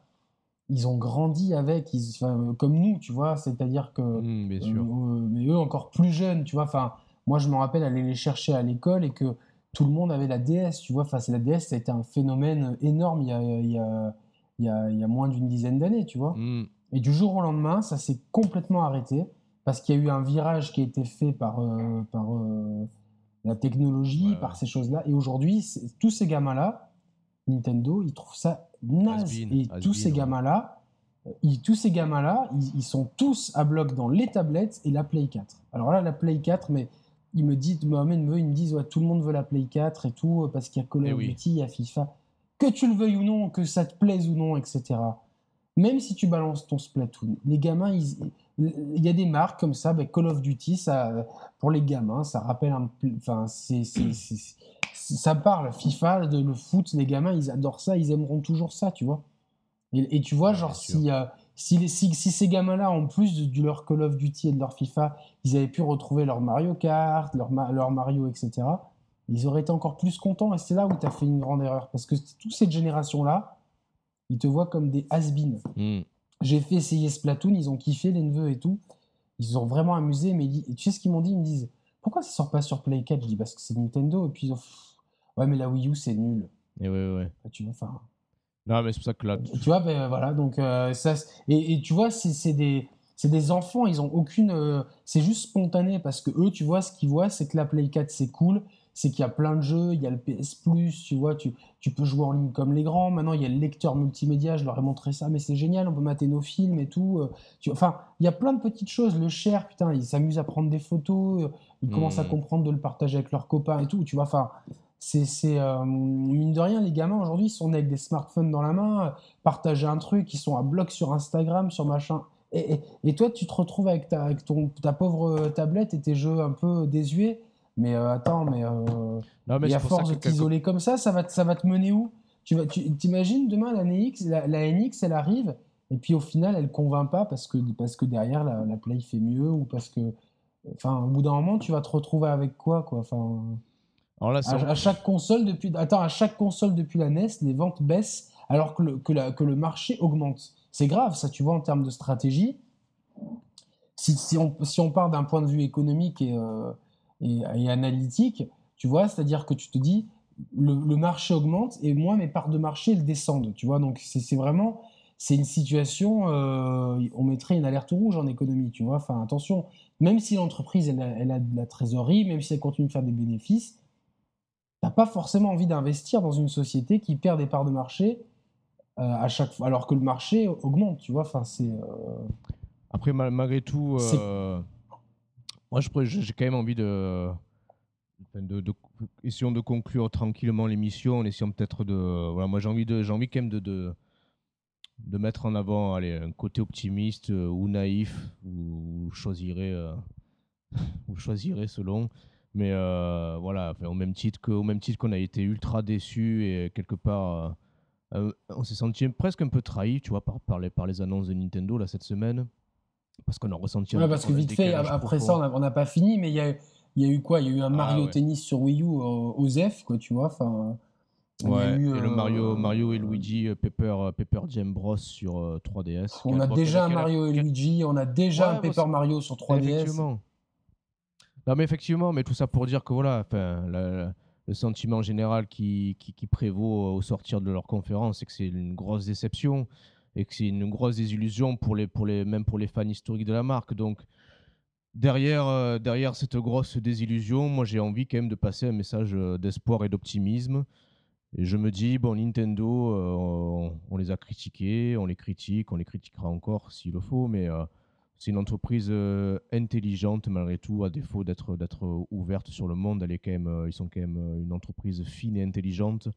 ils ont grandi avec, ils, comme nous, tu vois. C'est-à-dire que, mmh, bien sûr. mais eux encore plus jeunes, tu vois. Enfin, moi je me rappelle aller les chercher à l'école et que tout le monde avait la DS, tu vois. Enfin, la DS, ça a été un phénomène énorme il y a, il y a, il y a, il y a moins d'une dizaine d'années, tu vois. Mm. Et du jour au lendemain, ça s'est complètement arrêté parce qu'il y a eu un virage qui a été fait par, euh, par euh, la technologie, par ces choses-là. Et aujourd'hui, tous ces gamins-là, Nintendo, ils trouvent ça naze. et tous ces gamins-là, ils, tous ces gamins-là, ils, ils, sont tous à bloc dans les tablettes et la Play 4. Alors là, la Play 4, mais il me dit, Mohamed me, ils me disent, ouais, tout le monde veut la Play 4 et tout, parce qu'il y a Call of eh Duty, il y a FIFA. Que tu le veuilles ou non, que ça te plaise ou non, etc. Même si tu balances ton Splatoon, les gamins, il y a des marques comme ça, ben, Call of Duty, ça, pour les gamins, ça rappelle un. Enfin, <clears throat> c'est, ça parle. FIFA, de, le foot, les gamins, ils adorent ça, ils aimeront toujours ça, tu vois. Et, tu vois, genre, si, euh, si, si, ces gamins-là, en plus de, leur Call of Duty et de leur FIFA, ils avaient pu retrouver leur Mario Kart, leur, leur Mario, etc., ils auraient été encore plus contents. Et c'est là où tu as fait une grande erreur. Parce que toute cette génération-là, ils te voient comme des has-been. Hmm. J'ai fait essayer Splatoon, ils ont kiffé, les neveux et tout. Ils ont vraiment amusé, mais tu sais ce qu'ils m'ont dit? Ils me disent Pourquoi ça sort pas sur Play 4 Je dis Parce que c'est Nintendo. Et puis ils ont Ouais, mais la Wii U, c'est nul. Et ouais, ouais. Tu vois, enfin. Non, mais c'est pour ça que là. Tu vois, ben voilà, donc euh, ça. Et, et, tu vois, c'est des. C'est des enfants, ils ont aucune. Euh, c'est juste spontané parce que eux, tu vois, ce qu'ils voient, c'est que la Play 4 c'est cool, c'est qu'il y a plein de jeux, il y a le PS Plus, tu vois, tu, tu, peux jouer en ligne comme les grands. Maintenant, il y a le lecteur multimédia, je leur ai montré ça, mais c'est génial, on peut mater nos films et tout. Euh, tu, enfin, il y a plein de petites choses. Le cher, putain, ils s'amusent à prendre des photos, ils commencent à comprendre de le partager avec leurs copains et tout, tu vois. Enfin, c'est euh, mine de rien, les gamins aujourd'hui ils sont avec des smartphones dans la main, partager un truc, ils sont à bloc sur Instagram, sur machin. Et, et, toi, tu te retrouves avec ta, avec ton, ta pauvre tablette et tes jeux un peu désuets. Mais euh, attends, mais, euh, à force de t'isoler comme ça, ça va, ça va te mener où? Tu vas, tu t'imagines demain la NX, la, NX, elle arrive et puis au final, elle convainc pas parce que parce que derrière la, la Play fait mieux ou parce que, enfin, au bout d'un moment, tu vas te retrouver avec quoi, quoi? Enfin à, chaque console depuis, attends, à chaque console depuis la NES, les ventes baissent alors que le, que, que le marché augmente. C'est grave, ça, tu vois, en termes de stratégie. Si, si, on, si on part d'un point de vue économique et, euh, et, analytique, tu vois, c'est-à-dire que tu te dis, le, le, marché augmente et moi, mes parts de marché, elles descendent, tu vois. Donc, c'est vraiment, c'est une situation, euh, on mettrait une alerte rouge en économie, tu vois. Enfin, attention, même si l'entreprise, elle, elle, a de la trésorerie, même si elle continue de faire des bénéfices, n'as pas forcément envie d'investir dans une société qui perd des parts de marché euh, à chaque fois, alors que le marché augmente, tu vois. Enfin, c'est. Euh, Après, malgré tout, euh, moi, j'ai quand même envie de, de, de, essayons de conclure tranquillement l'émission, en essayant peut-être de. Voilà, moi, j'ai envie de, j'ai envie quand même de, de, de mettre en avant, allez, un côté optimiste ou naïf, ou choisirait, ou choisirait <laughs> selon. Mais euh, voilà, au même titre qu'au même titre qu'on a été ultra déçu et quelque part, euh, euh, on s'est senti presque un peu trahi, tu vois, par, par, les, par les annonces de Nintendo là cette semaine, parce qu'on a ressenti. Ouais, parce que vite fait, après ça, on n'a pas fini, mais il y a, y a, eu quoi? Il y a eu un ah Mario Tennis sur Wii U aux F, quoi, tu vois. Enfin. Ouais, et le Mario, Mario et Luigi Paper, Paper Jam Bros sur 3DS. On a déjà un Mario et Luigi, on a déjà un Paper Mario sur 3DS. Effectivement. Non, mais effectivement, mais tout ça pour dire que voilà, le sentiment général qui, prévaut au sortir de leur conférence, c'est que c'est une grosse déception et que c'est une grosse désillusion pour les, pour les, même pour les fans historiques de la marque. Donc, derrière, euh, derrière cette grosse désillusion, moi j'ai envie quand même de passer un message euh, d'espoir et d'optimisme. Et je me dis, bon, Nintendo, euh, on, les a critiqués, on les critique, on les critiquera encore s'il le faut, mais c'est une entreprise euh, intelligente malgré tout, à défaut d'être d'être ouverte sur le monde. Euh, ils sont quand même euh, une entreprise fine et intelligente.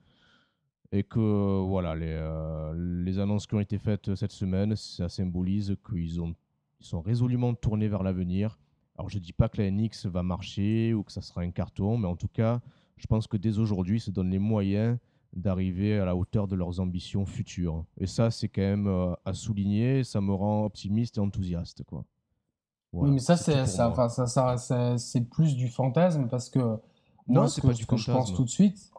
Et que voilà, les, annonces qui ont été faites cette semaine, ça symbolise qu'ils ont ils sont résolument tournés vers l'avenir. Alors je ne dis pas que la NX va marcher ou que ça sera un carton, mais en tout cas, je pense que dès aujourd'hui, se donnent les moyens d'arriver à la hauteur de leurs ambitions futures. Et ça, c'est quand même euh, à souligner, ça me rend optimiste et enthousiaste. Quoi. oui, mais ça, c'est ça, ça, ça, c'est plus du fantasme parce que moi, ce que, je pense tout de suite,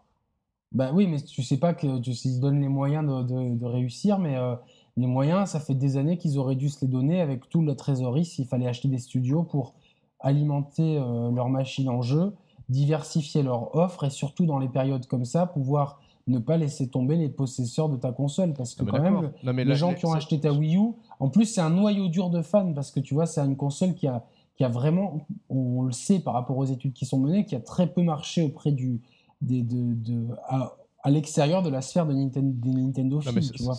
bah oui, mais tu sais pas que tu se donnent les moyens de, de, réussir, mais euh, les moyens, ça fait des années qu'ils auraient dû se les donner avec toute la trésorerie s'il fallait acheter des studios pour alimenter euh, leurs machines en jeu, diversifier leur offre et surtout dans les périodes comme ça, pouvoir ne pas laisser tomber les possesseurs de ta console. Parce que quand même, les gens qui ont acheté ta Wii U, en plus, c'est un noyau dur de fans parce que tu vois, c'est une console qui a, qui a vraiment, on le sait par rapport aux études qui sont menées, qui a très peu marché auprès du, des, de, de à, l'extérieur de la sphère de Nintendo, des Nintendo non, mais, tu vois,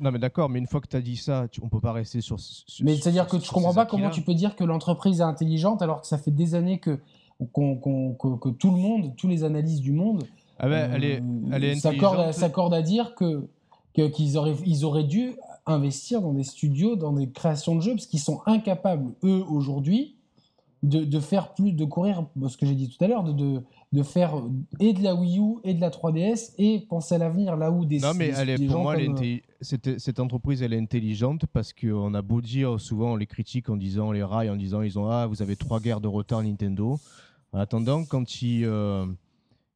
non mais d'accord, mais une fois que tu as dit ça, tu, on peut pas rester sur. mais c'est-à-dire que je comprends pas comment tu peux dire que l'entreprise est intelligente alors que ça fait des années que, que tout le monde, tous les analystes du monde ah ben, elle est, elle est s'accorde à dire que qu'ils auraient, ils auraient dû investir dans des studios, dans des créations de jeux, parce qu'ils sont incapables, eux, aujourd'hui, de, de, faire plus, de courir, ce que j'ai dit tout à l'heure, de, de, de, faire et de la Wii U et de la 3DS et penser à l'avenir là où des. Non, mais elle est, pour moi, cette, cette, entreprise, elle est intelligente parce qu'on a beau dire souvent, les critiques en disant, les rails en disant, ils ont, ah, vous avez trois guerres de retard Nintendo. En attendant, quand ils, euh,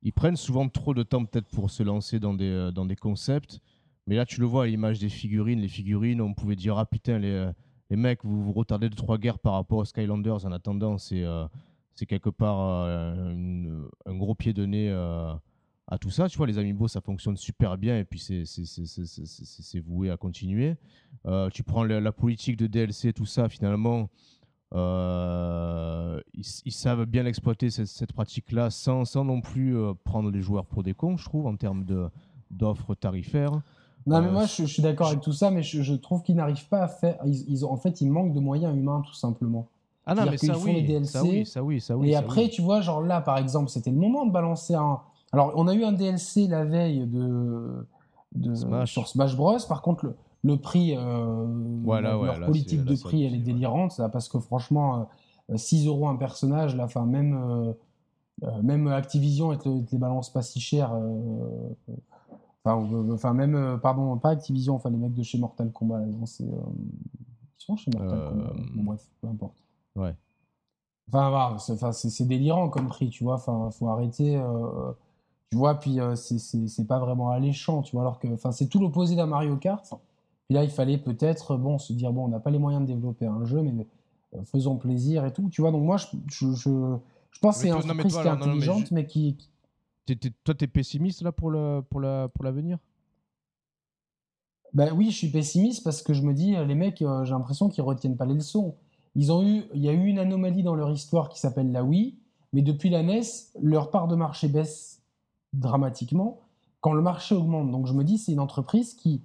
ils prennent souvent trop de temps peut-être pour se lancer dans des, euh, dans des concepts, mais là, tu le vois à l'image des figurines. Les figurines, on pouvait dire, ah putain, les, euh, les mecs, vous vous retardez de trois guerres par rapport aux Skylanders. En attendant, c'est c'est quelque part un gros pied de nez à tout ça. Tu vois, les Amiibo, ça fonctionne super bien et puis c'est voué à continuer. tu prends la, politique de DLC, tout ça, finalement, euh, ils, savent bien exploiter cette, pratique-là sans, sans, non plus euh, prendre les joueurs pour des cons, je trouve, en termes d'offres tarifaires. Non, mais euh, moi, je, suis d'accord avec tout ça, mais je, trouve qu'ils n'arrivent pas à faire. Ils, ont, en fait, ils manquent de moyens humains, tout simplement. Ah non, mais ça oui, DLC, ça oui, ça oui, ça oui. Et après, tu vois, genre là, par exemple, c'était le moment de balancer un. Alors, on a eu un DLC la veille de, de sur Smash Bros. Par contre, le, le prix, euh, leur politique de prix, elle est délirante, parce que franchement, 6 euh, euros un personnage, là, fin, même, euh, même Activision, te, te les balance pas si cher. Enfin, même, pardon, pas Activision, enfin les mecs de chez Mortal Kombat, c'est, ils sont chez Mortal Kombat. bref, peu importe. Ouais. Enfin, c'est délirant comme prix, tu vois. Enfin, faut arrêter. tu vois, puis c'est pas vraiment alléchant, tu vois. Alors que, enfin, c'est tout l'opposé d'un Mario Kart là, il fallait peut-être bon, se dire bon, on n'a pas les moyens de développer un jeu, mais euh, faisons plaisir et tout. Tu vois, donc moi, je, je, je, je pense que c'est une entreprise qui est intelligente, mais, qui. toi, tu es pessimiste là pour l'avenir pour la, pour ben oui, je suis pessimiste parce que je me dis, les mecs, euh, j'ai l'impression qu'ils retiennent pas les leçons. Ils ont eu, il y a eu une anomalie dans leur histoire qui s'appelle la Wii, mais depuis la NES, leur part de marché baisse dramatiquement quand le marché augmente. Donc je me dis, c'est une entreprise qui,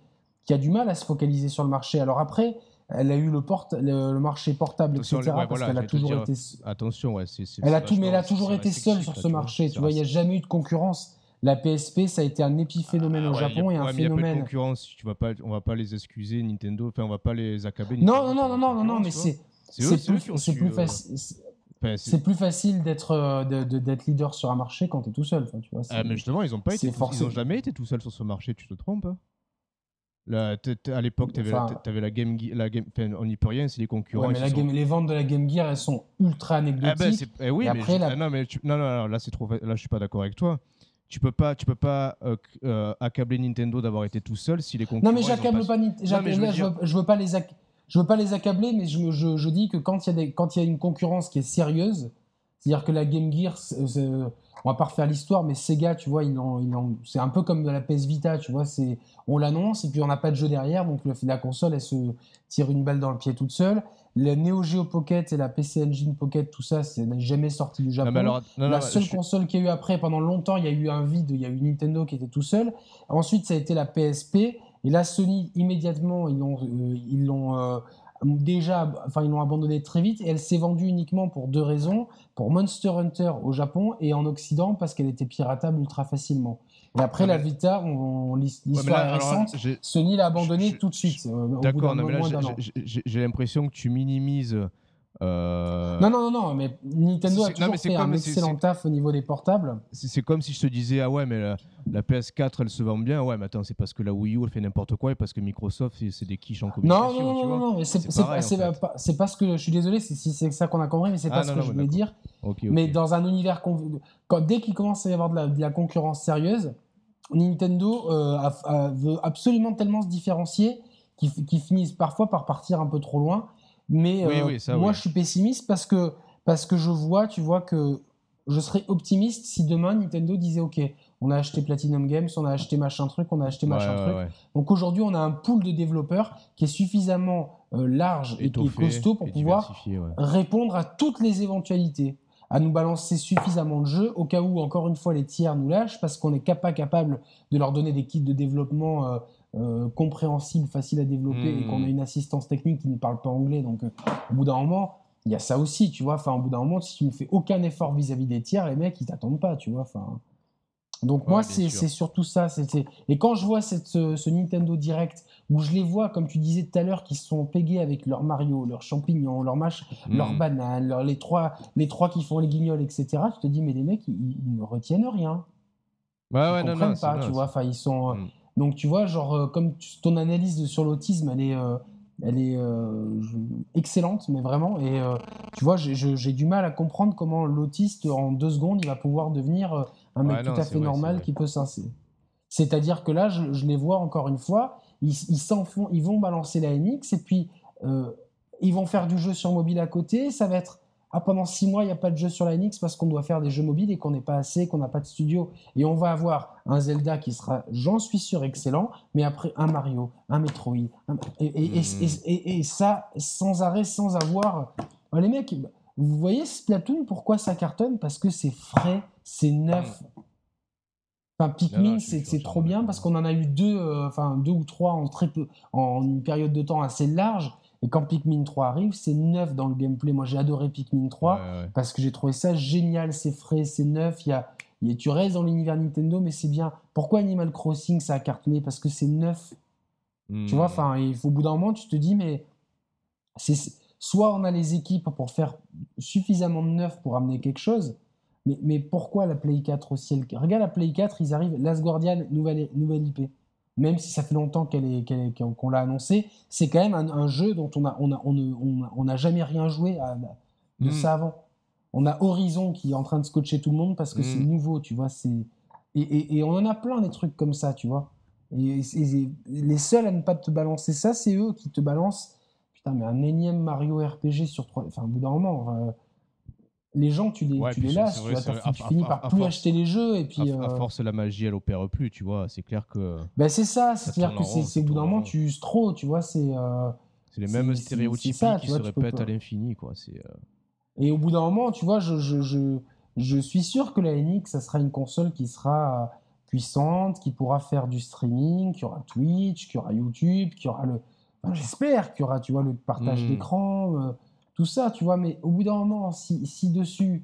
qui a du mal à se focaliser sur le marché. Alors après, elle a eu le, porte, le, marché portable, etc. parce qu'elle a toujours été. Attention, ouais, elle a tout, mais elle a toujours été seule sur ce marché. Tu vois, il n'y a jamais eu de concurrence. La PSP, ça a été un épiphénomène ah, au Japon et un phénomène. Y a concurrence. Tu vas pas, on va pas les excuser, Nintendo. Enfin, on va pas les accabler. Non, non, non, non, non, non, mais c'est. C'est plus, plus, facile. c'est plus facile d'être d'être leader sur un marché quand tu es tout seul. tu vois, ah, mais justement, ils n'ont pas été. Ils n'ont jamais été tout seuls sur ce marché. Tu te trompes à l'époque, tu avais, la Game Gear. La game, on n'y peut rien, c'est les concurrents. mais les ventes de la Game Gear, elles sont ultra ah ben, anecdotiques. eh oui, mais après, non, mais non, non, là, c'est trop. Là, je suis pas d'accord avec toi. Tu peux pas, tu peux pas euh, euh, accabler Nintendo d'avoir été tout seul si les concurrents. Non, mais j'accable pas, Nintendo. Je, veux, je, veux pas les, je veux pas les accabler, mais je, je, je dis que quand il y a des, quand il y a une concurrence qui est sérieuse, c'est-à-dire que la Game Gear, on va pas refaire l'histoire, mais Sega, tu vois, ils ont, ils ont, c'est un peu comme de la PS Vita, tu vois, c'est, on l'annonce et puis on n'a pas de jeu derrière, donc le, la console, elle se tire une balle dans le pied toute seule. Le Neo Geo Pocket et la PC Engine Pocket, tout ça, c'est n'est jamais sorti du Japon. la seule console qu'il y a eu après, pendant longtemps, il y a eu un vide, il y a eu Nintendo qui était tout seul. Ensuite, ça a été la PSP. Et là, Sony, immédiatement, ils l'ont, euh, ils l'ont euh, déjà, enfin ils l'ont abandonné très vite et elle s'est vendue uniquement pour deux raisons, pour Monster Hunter au Japon et en Occident parce qu'elle était piratable ultra facilement. Et après la Vita, on, l'histoire est récente, Sony l'a abandonnée tout de suite. D'accord, mais là j'ai l'impression que tu minimises euh, non, non, non, non, mais Nintendo a toujours fait un excellent taf au niveau des portables. C'est comme si je te disais, ah ouais, mais la, PS4, elle se vend bien. Ouais, mais attends, c'est parce que la Wii U, elle fait n'importe quoi et parce que Microsoft, c'est des quiches en communication. Non, non, non, non, non c'est pas, ce que je suis désolé si c'est ça qu'on a compris, mais c'est pas ah, ce que je voulais dire. Mais dans un univers, quand, dès qu'il commence à y avoir de la, concurrence sérieuse, Nintendo euh, veut absolument tellement se différencier qu'ils finissent parfois par partir un peu trop loin. Mais euh, moi, je suis pessimiste parce que, parce que je vois, tu vois, que je serais optimiste si demain Nintendo disait OK, on a acheté Platinum Games, on a acheté machin truc, on a acheté machin truc. Donc aujourd'hui, on a un pool de développeurs qui est suffisamment euh, large et, costaud pour pouvoir répondre à toutes les éventualités à nous balancer suffisamment de jeux au cas où, encore une fois, les tiers nous lâchent parce qu'on n'est pas capable de leur donner des kits de développement euh, euh, compréhensible, facile à développer et qu'on a hmm. une assistance technique qui ne parle pas anglais. Donc, euh, au bout d'un moment, il y a ça aussi, tu vois. Enfin, au bout d'un moment, si tu ne fais aucun effort vis-à-vis des tiers, les mecs, ils t'attendent pas, tu vois. Enfin, Donc moi, c'est surtout ça. Et quand je vois cette, ce, Nintendo Direct, où je les vois, comme tu disais tout à l'heure, qui sont pégués avec leur Mario, leurs champignons, leur mâche, leurs hmm. bananes, les, trois, les trois qui font les guignols, etc., tu te dis, mais les mecs, ils, ne retiennent rien. Ouais, ouais, ils non, pas, tu vois. Enfin, ils sont... Hmm. Donc, tu vois, genre, euh, comme ton analyse sur l'autisme, elle est... Euh, elle est euh, excellente, mais vraiment. Et tu vois, j'ai du mal à comprendre comment l'autiste, en deux secondes, il va pouvoir devenir un mec tout à fait normal qui peut s'insérer. C'est-à-dire que là, je, les vois encore une fois, ils, font, ils vont balancer la NX et puis ils vont faire du jeu sur mobile à côté. Ça va être ah, pendant six mois, il n'y a pas de jeu sur la NX parce qu'on doit faire des jeux mobiles et qu'on n'est pas assez, qu'on n'a pas de studio. Et on va avoir un Zelda qui sera, j'en suis sûr, excellent, mais après un Mario, un Metroid, et, et, ça sans arrêt, sans avoir. les mecs, vous voyez Splatoon, pourquoi ça cartonne? Parce que c'est frais, c'est neuf. Enfin, Pikmin, c'est trop bien parce qu'on en a eu deux, euh, enfin deux ou trois en très peu, en une période de temps assez large. Et quand Pikmin 3 arrive, c'est neuf dans le gameplay. Moi, j'ai adoré Pikmin 3 parce que j'ai trouvé ça génial, c'est frais, c'est neuf. Il y a, tu restes dans l'univers Nintendo, mais c'est bien. Pourquoi Animal Crossing ça a cartonné? Parce que c'est neuf. Tu vois, hmm. enfin, au bout d'un moment, tu te dis, mais c'est soit on a les équipes pour faire suffisamment de neuf pour amener quelque chose, mais, pourquoi la Play 4 aussi Regarde la Play 4, ils arrivent, Last Guardian, nouvelle, nouvelle IP. Même si ça fait longtemps qu'on est, qu'on l'a annoncé, c'est quand même un, jeu dont on n'a on a, on, on jamais rien joué de mm. ça avant. On a Horizon qui est en train de scotcher tout le monde parce que c'est mm. nouveau, tu vois. C'est et, et, on en a plein des trucs comme ça, tu vois. Et, les seuls à ne pas te balancer ça, c'est eux qui te balancent. Putain, mais un énième Mario RPG sur trois. Enfin, au bout d'un moment les gens, tu les, tu les lasses, tu, finis par plus acheter les jeux. Et puis, à, euh, force, la magie, elle opère plus, tu vois. C'est clair que. Ben c'est ça, c'est-à-dire que c'est au bout d'un moment, tu uses trop, tu vois. C'est euh, c'est les mêmes stéréotypes qui se répètent à l'infini, quoi. Euh, et au bout d'un moment, tu vois, je, je, je, je, suis sûr que la NX, ça sera une console qui sera puissante, qui pourra faire du streaming, qui aura Twitch, qui aura YouTube, qui aura le. J'espère qu'il y aura, tu vois, le partage hmm. d'écran tout ça, tu vois, mais au bout d'un moment, si, si, dessus,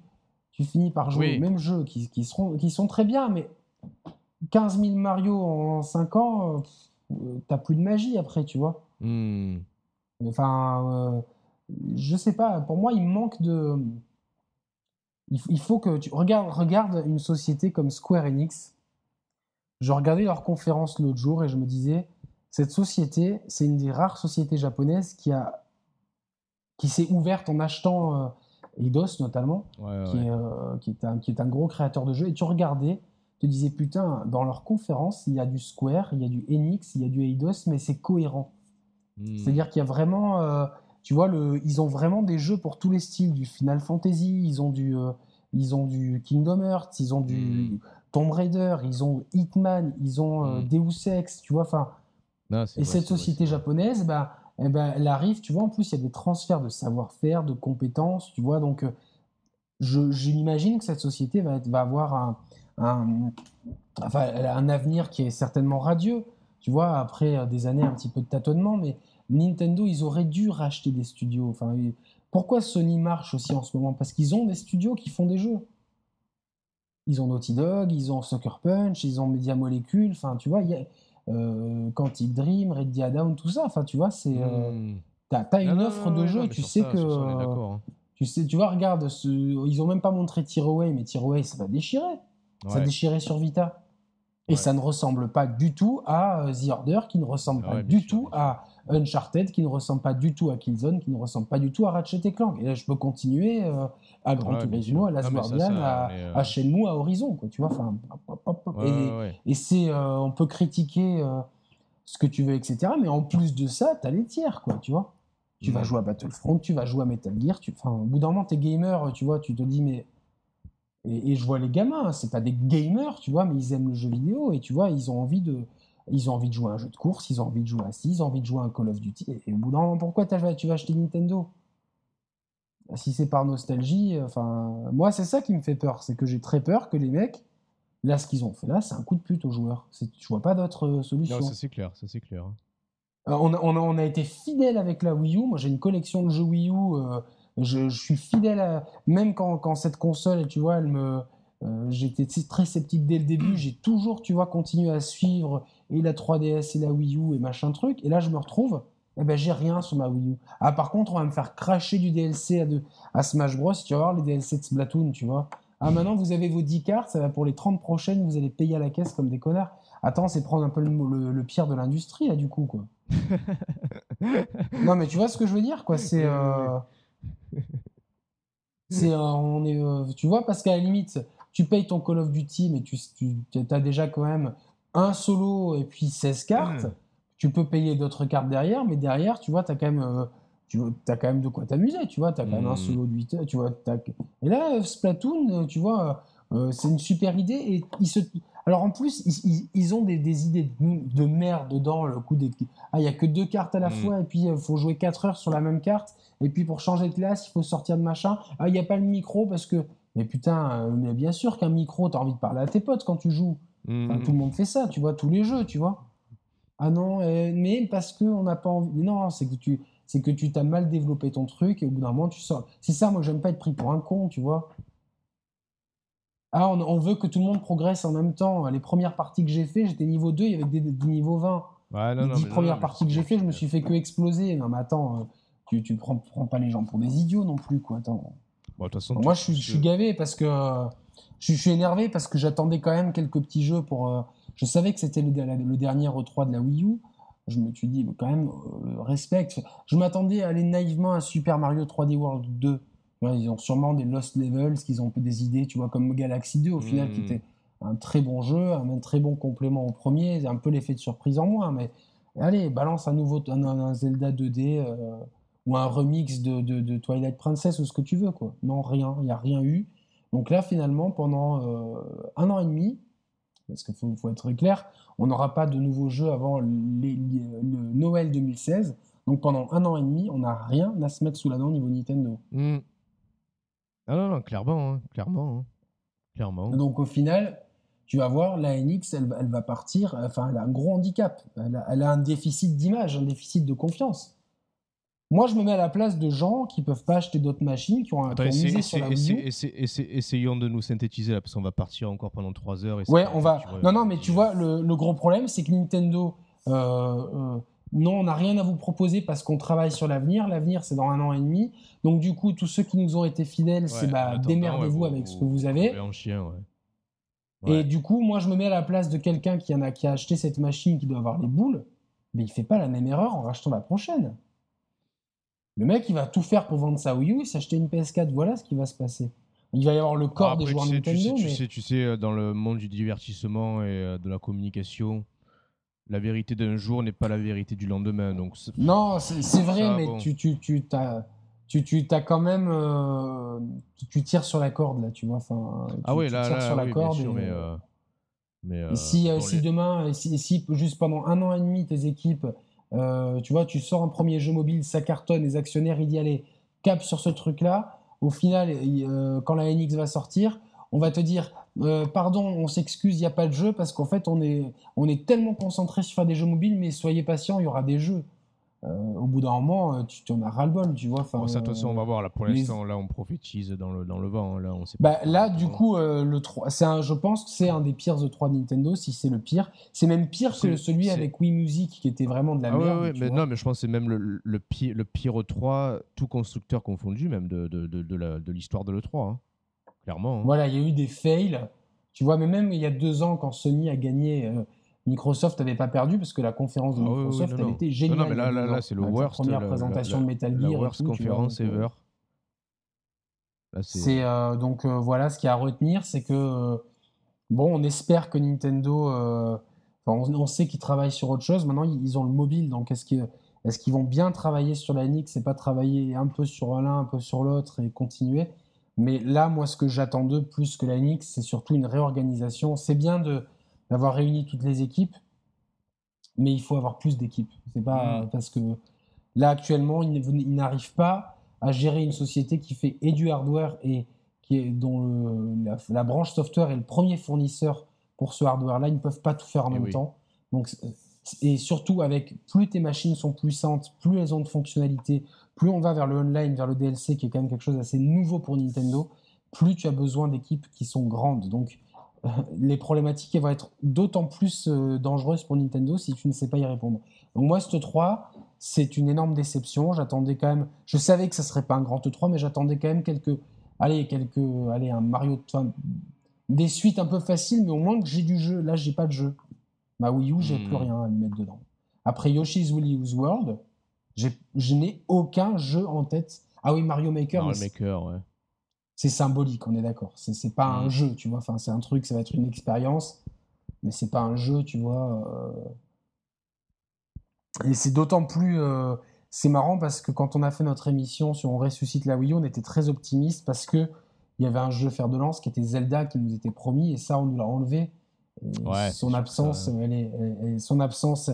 tu finis par jouer au même jeu qui, qui, seront, qui sont très bien, mais 15 000 Mario en 5 ans, euh, t'as plus de magie après, tu vois. Hmm. Enfin, euh, je sais pas, pour moi, il manque de. Il, faut que tu regardes, regarde une société comme Square Enix. Je regardais leur conférence l'autre jour et je me disais, cette société, c'est une des rares sociétés japonaises qui a qui s'est ouverte en achetant euh, Eidos notamment, qui, Est, euh, qui, est un, qui, est, un, gros créateur de jeux. Et tu regardais, tu te disais, putain, dans leur conférence, il y a du Square, il y a du Enix, il y a du Eidos, mais c'est cohérent. Hmm. C'est-à-dire qu'il y a vraiment, euh, tu vois, le, ils ont vraiment des jeux pour tous les styles, du Final Fantasy, ils ont du, ils ont du Kingdom Hearts, ils ont du hmm. Tomb Raider, ils ont Hitman, ils ont hmm. Deus Ex, tu vois, enfin. Et cette société japonaise, bah, eh ben, elle arrive, tu vois, en plus, il y a des transferts de savoir-faire, de compétences, tu vois, donc euh, je, m'imagine que cette société va, va avoir un, un, enfin, un avenir qui est certainement radieux, tu vois, après euh, des années un petit peu de tâtonnement, mais Nintendo, ils auraient dû racheter des studios. Enfin, pourquoi Sony marche aussi en ce moment? Parce qu'ils ont des studios qui font des jeux. Ils ont Naughty Dog, ils ont Sucker Punch, ils ont Media Molecule, enfin, tu vois, il y a Quantic Dream, Red Dead Down, tout ça. Enfin, tu vois, c'est. Euh, hmm. T'as as une offre de jeu, tu sais que. Hein. tu sais, tu vois, regarde, ce, ils ont même pas montré Tearaway, mais Tearaway, ça va déchirer. Ça va déchirer sur Vita. Et ça ne ressemble pas du tout à euh, The Order, qui ne ressemble pas du tout à Uncharted, qui ne ressemble pas du tout à Killzone, qui ne ressemble pas du tout à Ratchet Clank. Et là, je peux continuer euh, à Grand Turismo, à Last Guardian, à, euh, Shenmue, à Horizon, quoi, tu vois. Enfin, et, c'est, on peut critiquer ce que tu veux, etc. Mais en plus de ça, tu as les tiers, quoi, tu vois. Tu vas jouer à Battlefront, tu vas jouer à Metal Gear, tu, enfin, au bout d'un moment, t'es gamer, tu vois, tu te dis, mais et, je vois les gamins, c'est pas des gamers, tu vois, mais ils aiment le jeu vidéo et tu vois, ils ont envie de, ils ont envie de jouer à un jeu de course, ils ont envie de jouer à 6, ils ont envie de jouer à un Call of Duty. Et, au bout d'un moment, pourquoi tu vas acheter Nintendo? Si c'est par nostalgie, enfin, moi c'est ça qui me fait peur, c'est que j'ai très peur que les mecs, là ce qu'ils ont fait là, c'est un coup de pute aux joueurs. Je vois pas d'autre euh, solution. ça c'est clair, ça c'est clair. Euh, on, a, on, a, été fidèle avec la Wii U. Moi j'ai une collection de jeux Wii U. Euh, je, suis fidèle à. Même quand, quand, cette console, tu vois, elle me. Euh, j'étais très sceptique dès le début. J'ai toujours, tu vois, continué à suivre et la 3DS et la Wii U et machin truc. Et là, je me retrouve, eh ben, j'ai rien sur ma Wii U. Ah, par contre, on va me faire cracher du DLC à, de, à Smash Bros. Tu vas voir les DLC de Splatoon, tu vois. Ah, maintenant, vous avez vos 10 cartes, ça va pour les 30 prochaines, vous allez payer à la caisse comme des connards. Attends, c'est prendre un peu le, pire de l'industrie, là, du coup, quoi. <laughs> non, mais tu vois ce que je veux dire, quoi. C'est. Euh, c'est. Euh, on est, euh, tu vois, parce qu'à la limite, tu payes ton Call of Duty, mais tu, tu as déjà quand même un solo et puis 16 cartes. Hmm. Tu peux payer d'autres cartes derrière, mais derrière, tu vois, tu as quand même. tu as quand même de quoi t'amuser, tu vois, tu as quand même un hmm. solo de 8 heures, tu vois. Et là, Splatoon, tu vois, c'est une super idée et il se alors en plus, ils, ont des, idées de, merde dedans. Le coup des... Ah, il n'y a que deux cartes à la mm. fois et puis il faut jouer 4 heures sur la même carte. Et puis pour changer de classe, il faut sortir de machin. Ah, il n'y a pas le micro parce que. Mais putain, euh, mais bien sûr qu'un micro, tu as envie de parler à tes potes quand tu joues. Mm. tout le monde fait ça, tu vois, tous les jeux, tu vois. Ah non, euh, mais parce qu'on n'a pas envie. non, c'est que tu c'est que tu t'as mal développé ton truc et au bout d'un moment tu sors. C'est ça, moi j'aime pas être pris pour un con, tu vois. Ah, on, veut que tout le monde progresse en même temps. Les premières parties que j'ai fait, j'étais niveau 2, il y avait des, niveaux 20. les 10 premières parties que j'ai fait, je me suis fait que exploser. Non, mais attends, euh, tu, tu prends, prends, pas les gens pour des idiots non plus, quoi. Attends. Moi, je suis, gavé parce que. je, suis énervé parce que j'attendais quand même quelques petits jeux pour. Euh, je savais que c'était le, dernier E3 de la Wii U. Je me suis dit, quand même, euh, respect. Je m'attendais à aller naïvement à Super Mario 3D World 2 ils ont sûrement des Lost Levels, qu'ils ont des idées, tu vois, comme Galaxy 2 au final, qui hmm. était un très bon jeu, un très bon complément au premier, un peu l'effet de surprise en moins, mais allez, balance un nouveau un, Zelda 2D euh, ou un remix de, de, Twilight Princess ou ce que tu veux, quoi. Non, rien, il n'y a rien eu. Donc là, finalement, pendant euh, un an et demi, parce qu'il faut, faut, être clair, on n'aura pas de nouveaux jeux avant le Noël 2016. Donc pendant un an et demi, on n'a rien à se mettre sous la dent au niveau Nintendo. Hmm. Ah non, non, clairement, hein, clairement, hein, clairement. Donc au final, tu vas voir, la NX, elle, elle va partir, enfin, elle a un gros handicap. Elle a, un déficit d'image, un déficit de confiance. Moi, je me mets à la place de gens qui peuvent pas acheter d'autres machines, qui ont un misé sur la Wii Essayons de nous synthétiser là, parce qu'on va partir encore pendant 3 heures. ouais, on va. Non, non, mais tu vois, le, le gros problème, c'est que Nintendo euh, euh, non, on n'a rien à vous proposer parce qu'on travaille sur l'avenir. L'avenir, c'est dans un an et demi. Donc, du coup, tous ceux qui nous ont été fidèles, c'est bah, démerdez-vous avec ce que vous avez. Et du coup, moi, je me mets à la place de quelqu'un qui, a, qui a acheté cette machine qui doit avoir les boules, mais il fait pas la même erreur en rachetant la prochaine. Le mec, il va tout faire pour vendre sa Wii U, s'acheter une PS4, voilà ce qui va se passer. Il va y avoir le corps des joueurs Nintendo. Tu sais, tu sais, dans le monde du divertissement et euh, de la communication, la vérité d'un jour n'est pas la vérité du lendemain. Donc non, c'est vrai, mais tu, tu, tu, as, tu, tu as quand même. Euh, tu, tires sur la corde, là, tu vois. Enfin, ah oui, là, tires sur la corde. mais, euh, euh, si, si demain, si, si, juste pendant un an et demi, tes équipes, tu vois, tu sors un premier jeu mobile, ça cartonne, les actionnaires, ils y allaient, cap sur ce truc-là. Au final, quand la NX va sortir, on va te dire euh, pardon, on s'excuse, il n'y a pas de jeu parce qu'en fait, on est, on est tellement concentré sur faire des jeux mobiles, mais soyez patient, il y aura des jeux. Euh, au bout d'un moment, euh, tu en as ras-le-bol, tu vois. Bon, ça, de toute façon, on va voir. Là, pour l'instant, là, on prophétise dans le, dans le vent. Hein. Là, on sait bah, là du coup, le 3, un, je pense que c'est un des pires E3 de Nintendo, si c'est le pire. C'est même pire que celui avec Wii Music, qui était vraiment de la ah merde. Ouais, mais non, mais je pense que c'est même le, le, pire, le pire E3, tout constructeur confondu, même de, de, de, de l'histoire de l'E3. Hein. Clairement. Hein. Voilà, il y a eu des fails. Tu vois, mais même il y a deux ans, quand Sony a gagné, euh, Microsoft n'avait pas perdu parce que la conférence de ah Microsoft, elle était géniale. Non, mais là, là, c'est le worst. La première présentation de Metal Gear. La worst conférence ever. C'est euh, donc euh, voilà, ce qu'il y a à retenir, c'est que bon, on espère que Nintendo, on, sait qu'ils travaillent sur autre chose. Maintenant, ils ont le mobile, donc est-ce qu'ils est qu'ils vont bien travailler sur la NX et pas travailler un peu sur l'un, un peu sur l'autre et continuer? Mais là, moi, ce que j'attends d'eux, plus que la NX, c'est surtout une réorganisation. C'est bien de, d'avoir réuni toutes les équipes, mais il faut avoir plus d'équipes. C'est pas mm. parce que là, actuellement, ils, n'arrivent pas à gérer une société qui fait et du hardware et qui est, dont la, branche software est le premier fournisseur pour ce hardware-là. Ils ne peuvent pas tout faire en même temps. Donc, et surtout, avec plus tes machines sont puissantes, plus elles ont de fonctionnalités, plus on va vers le online, vers le DLC, qui est quand même quelque chose d'assez nouveau pour Nintendo, plus tu as besoin d'équipes qui sont grandes. Donc, les problématiques vont être d'autant plus dangereuses pour Nintendo si tu ne sais pas y répondre. Donc, moi, ce 3, c'est une énorme déception. J'attendais quand même. Je savais que ça serait pas un grand E3, mais j'attendais quand même quelques. Allez, quelques. Allez, un Mario. des suites un peu faciles, mais au moins que j'ai du jeu. Là, j'ai pas de jeu. Ma Wii U, j'ai plus hmm. rien à me mettre dedans. Après Yoshi's Woolly World, je n'ai aucun jeu en tête. Ah oui, Mario Maker. Mario Maker, ouais. C'est symbolique, on est d'accord. C'est pas un hmm. jeu, tu vois. Enfin, c'est un truc, ça va être une expérience, mais c'est pas un jeu, tu vois. Euh, et c'est d'autant plus. Euh, c'est marrant parce que quand on a fait notre émission sur On ressuscite la Wii U, on était très optimiste parce que il y avait un jeu fer de lance qui était Zelda qui nous était promis et ça, on nous l'a enlevé. son absence, elle est, son absence,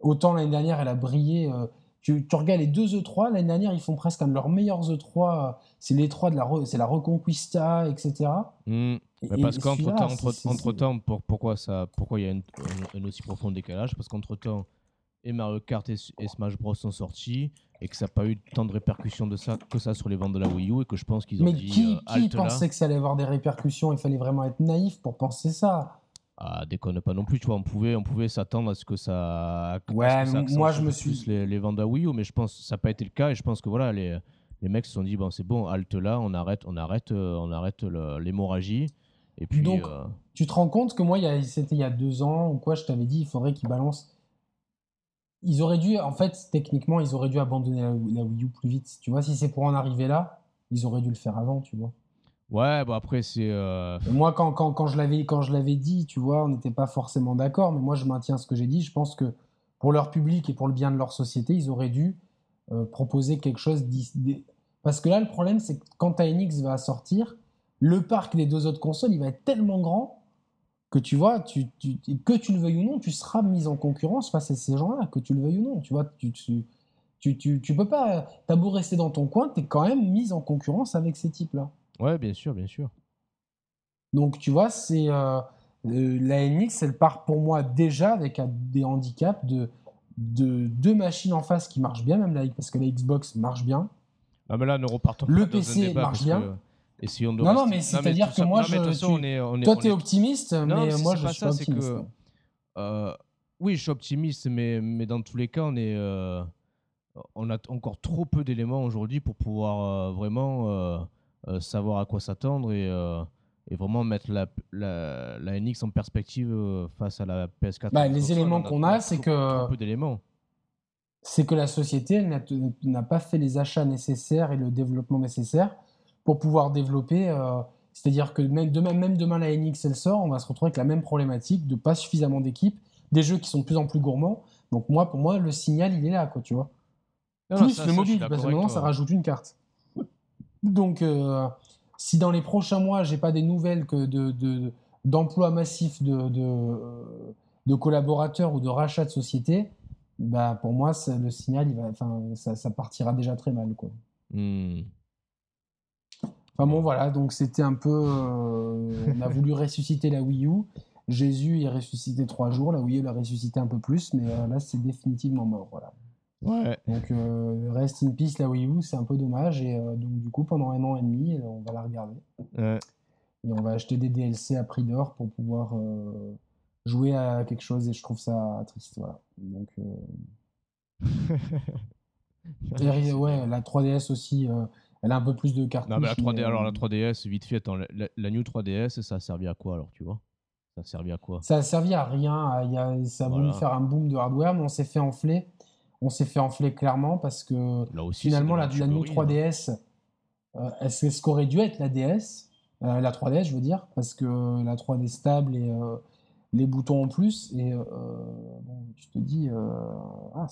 autant l'année dernière, elle a brillé. Euh, tu, tu, regardes les deux E3, l'année dernière, ils font presque un de leurs meilleurs E3. C'est l'E3 de la, c'est la Reconquista, etc. Mmh. parce qu'entre temps, entre, temps pourquoi il y a un aussi profond décalage? Parce qu'entre temps, et Mario Kart et, Smash Bros sont sortis et que ça n'a pas eu tant de répercussions de ça, que ça sur les ventes de la Wii U et que je pense qu'ils ont Mais dit qui, euh, qui pensait que ça allait avoir des répercussions Il fallait vraiment être naïf pour penser ça? Ah, déconne pas non plus, tu vois, on pouvait, on pouvait s'attendre à ce que ça. Ouais, moi je me suis. Les, les, ventes la Wii U, mais je pense que ça n'a pas été le cas et je pense que voilà, les, les mecs se sont dit, bon, c'est bon, halte là, on arrête, on arrête, euh, on arrête l'hémorragie. Et puis. Donc, euh, tu te rends compte que moi, c'était il y a deux ans ou quoi, je t'avais dit, il faudrait qu'ils balancent ils auraient dû, en fait, techniquement, ils auraient dû abandonner la, Wii U plus vite. Tu vois, si c'est pour en arriver là, ils auraient dû le faire avant, tu vois. Ouais, bon après c'est. Euh, moi, quand, quand, quand je l'avais dit, tu vois, on n'était pas forcément d'accord, mais moi je maintiens ce que j'ai dit. Je pense que pour leur public et pour le bien de leur société, ils auraient dû euh, proposer quelque chose. Parce que là, le problème, c'est que quand NX va sortir, le parc des deux autres consoles, il va être tellement grand que tu vois, que tu le veuilles ou non, tu seras mis en concurrence face à ces gens-là, que tu le veuilles ou non. Tu vois, tu, tu, tu, tu peux pas, t'as beau rester dans ton coin, tu es quand même mis en concurrence avec ces types-là. Ouais, bien sûr, bien sûr. Donc, tu vois, c'est euh, la NX, elle part pour moi déjà avec des handicaps de, de deux machines en face qui marchent bien, même la, parce que la Xbox marche bien. Ah, mais là, ne repartons le PC marche bien non, non, mais c'est-à-dire que moi, je, tu... toi, tu es optimiste, mais moi, je suis pas optimiste. Que, euh, oui, je suis optimiste, mais, mais dans tous les cas, on, est, euh, on a encore trop peu d'éléments aujourd'hui pour pouvoir euh, vraiment savoir à quoi s'attendre et, et, vraiment mettre la, la, la, NX en perspective face à la PS4. Bah, les éléments qu'on a, c'est que. Peu d'éléments c'est que la société n'a pas fait les achats nécessaires et le développement nécessaire pour pouvoir développer. Euh, c'est-à-dire que même demain, même demain la NX elle sort, on va se retrouver avec la même problématique de pas suffisamment d'équipes, des jeux qui sont de plus en plus gourmands. Donc moi, pour moi, le signal il est là, quoi, tu vois. Plus le mobile, parce que maintenant ça rajoute une carte. Donc euh, si dans les prochains mois j'ai pas des nouvelles que de, d'emploi massif de, de, collaborateurs ou de rachats de sociétés, bah pour moi le signal il va, enfin, ça, ça, partira déjà très mal, quoi. Hmm. Enfin bon, voilà, donc c'était un peu. Euh, on a voulu ressusciter la Wii U. Jésus est ressuscité trois jours, la Wii U l'a ressuscité un peu plus, mais euh, là c'est définitivement mort. Voilà. Ouais. Donc euh, reste in peace la Wii U, c'est un peu dommage. Et donc du coup, pendant un an et demi, on va la regarder. Ouais. Et on va acheter des DLC à prix d'or pour pouvoir jouer à quelque chose. Et je trouve ça triste. Voilà. Donc. <laughs> ouais, la 3DS aussi. Elle a un peu plus de cartouches. Non, mais la 3D, alors la 3DS, vite fait, attends, la, New 3DS, ça a servi à quoi alors, tu vois? Ça a servi à quoi? Ça a servi à rien. Il y a, ça a voulu faire un boom de hardware, mais on s'est fait enfler. On s'est fait enfler clairement parce que finalement, la, la, New 3DS, euh, c'est ce qu'aurait dû être la DS, euh, la 3DS, je veux dire, parce que la 3D stable et euh, les boutons en plus. Et bon, je te dis, ah,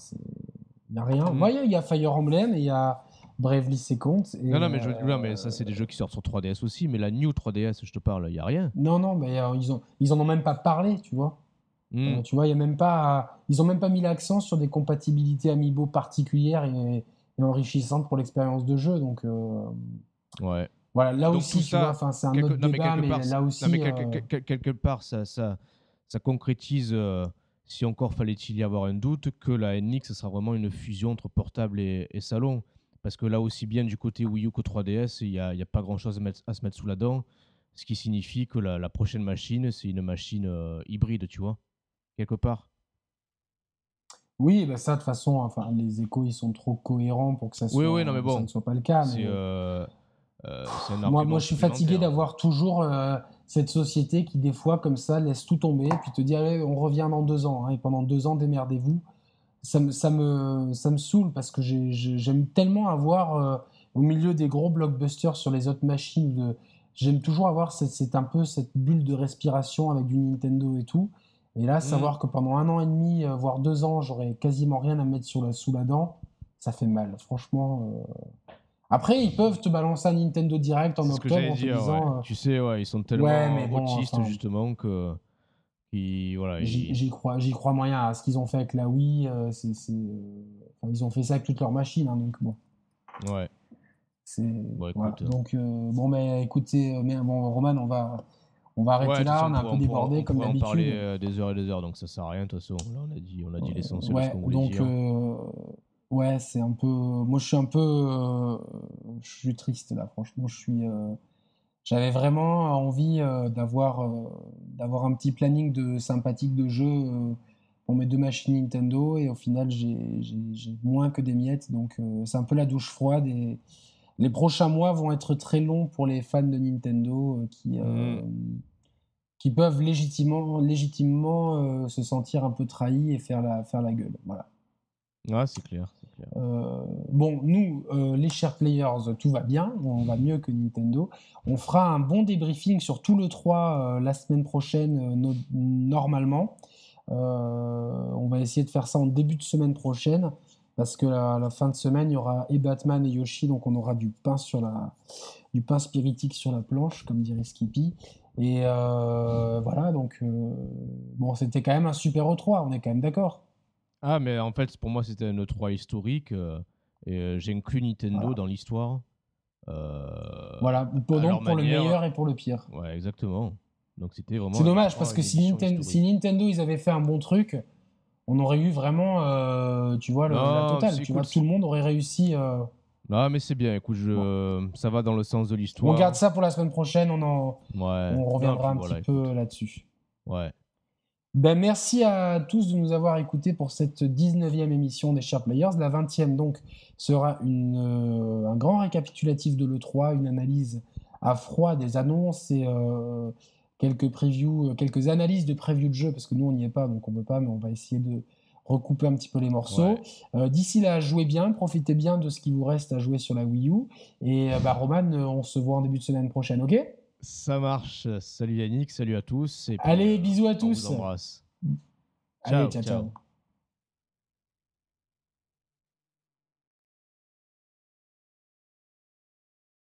il n'y a rien. Mmh. il y a Fire Emblem et il y a Bravely Second. Et, non, non, mais, je, non, mais ça, c'est des jeux qui sortent sur 3DS aussi. Mais la New 3DS, je te parle, il n'y a rien. Non, non, mais euh, ils, ont, ils en ont même pas parlé, tu vois. Hmm. Euh, tu vois, il y a même pas, ils ont même pas mis l'accent sur des compatibilités amiibo particulières et, enrichissantes pour l'expérience de jeu. Donc, euh, ouais. Voilà, là aussi, tu vois, c'est un autre débat, mais, là aussi. mais quelque, part, ça, ça, ça concrétise si encore fallait-il y avoir un doute, que la NX sera vraiment une fusion entre portable et, et salon. Parce que là aussi bien du côté Wii U qu'au 3DS, il n'y a, y a, pas grand-chose à, se mettre sous la dent. Ce qui signifie que la, prochaine machine, c'est une machine euh, hybride, tu vois, quelque part. Oui, bah ça, de toute façon, enfin, les échos, ils sont trop cohérents pour que ça, soit, oui, non, mais bon, ça ne soit pas le cas. Euh, euh, moi, moi, je suis fatigué d'avoir toujours cette société qui, des fois, comme ça, laisse tout tomber, puis te dit, on revient dans deux ans, hein, et pendant deux ans, démerdez-vous. Ça, me, ça, me, ça me saoule parce que j'aime tellement avoir, au milieu des gros blockbusters sur les autres machines, j'aime toujours avoir c'est un peu cette bulle de respiration avec du Nintendo et tout. Et là, savoir mm. que pendant un an et demi, euh, voire deux ans, j'aurais quasiment rien à mettre sur la, sous la dent, ça fait mal. Franchement. Euh. Après, ils peuvent te balancer un Nintendo Direct en octobre en te disant. Euh, tu sais, ouais, ils sont tellement autistes justement que. Voilà, J'y crois, j'y crois moyen à ce qu'ils ont fait avec la Wii. ils ont fait ça avec toutes leurs machines, hein, donc bon. Ouais. Donc, euh, bon, mais écoutez, euh, mais, bon, Roman, on va, on va arrêter là. On a un peu débordé, comme d'habitude. On va parler euh, des heures et des heures, donc ça sert à rien, de toute façon. Là, on a dit, on a dit l'essentiel ouais, donc, ouais, c'est un peu. Moi, je suis un peu. je suis triste, là, franchement. Je suis. J'avais vraiment envie d'avoir d'avoir un petit planning de sympathique de jeu pour mes deux machines Nintendo et au final j'ai moins que des miettes donc c'est un peu la douche froide et, les prochains mois vont être très longs pour les fans de Nintendo euh, qui, euh, mm. qui peuvent légitimement, légitimement euh, se sentir un peu trahis et faire la, faire la gueule. Voilà. Ouais, c'est clair. bon, nous, les chers players, tout va bien, on va mieux que Nintendo. On fera un bon débriefing sur tout le 3 la semaine prochaine, normalement. on va essayer de faire ça en début de semaine prochaine parce que à la fin de semaine, il y aura et Batman et Yoshi, donc on aura du pain sur la, du pain spiritique sur la planche, comme dirait Skippy. Et euh, voilà, donc euh, bon, c'était quand même un super E3, on est quand même d'accord. Ah, mais en fait, pour moi, c'était un E3 historique, euh, et j'inclus Nintendo dans l'histoire. voilà, pour, donc pour le meilleur et pour le pire. Ouais, exactement. Donc c'était vraiment. C'est dommage parce que si Nintendo, ils avaient fait un bon truc, on aurait eu vraiment, euh, tu vois, la totale. Tu vois, tout le monde aurait réussi. Euh... Non, mais c'est bien. Écoute, je... ça va dans le sens de l'histoire. On garde ça pour la semaine prochaine. On en, on reviendra un petit peu là-dessus. Ouais. Ben, merci à tous de nous avoir écoutés pour cette 19e émission des Sharp Players. La 20e, donc, sera une, euh, un grand récapitulatif de l'E3, une analyse à froid des annonces et quelques previews, euh, quelques analyses de preview de jeu, parce que nous, on n'y est pas, donc on ne peut pas, mais on va essayer de recouper un petit peu les morceaux. Euh, d'ici là, jouez bien, profitez bien de ce qui vous reste à jouer sur la Wii U. Et euh, bah, Roman, on se voit en début de semaine prochaine, ok? Ça marche. Salut Yannick, salut à tous. Allez, bisous à tous. On vous embrasse. Allez, ciao. ciao.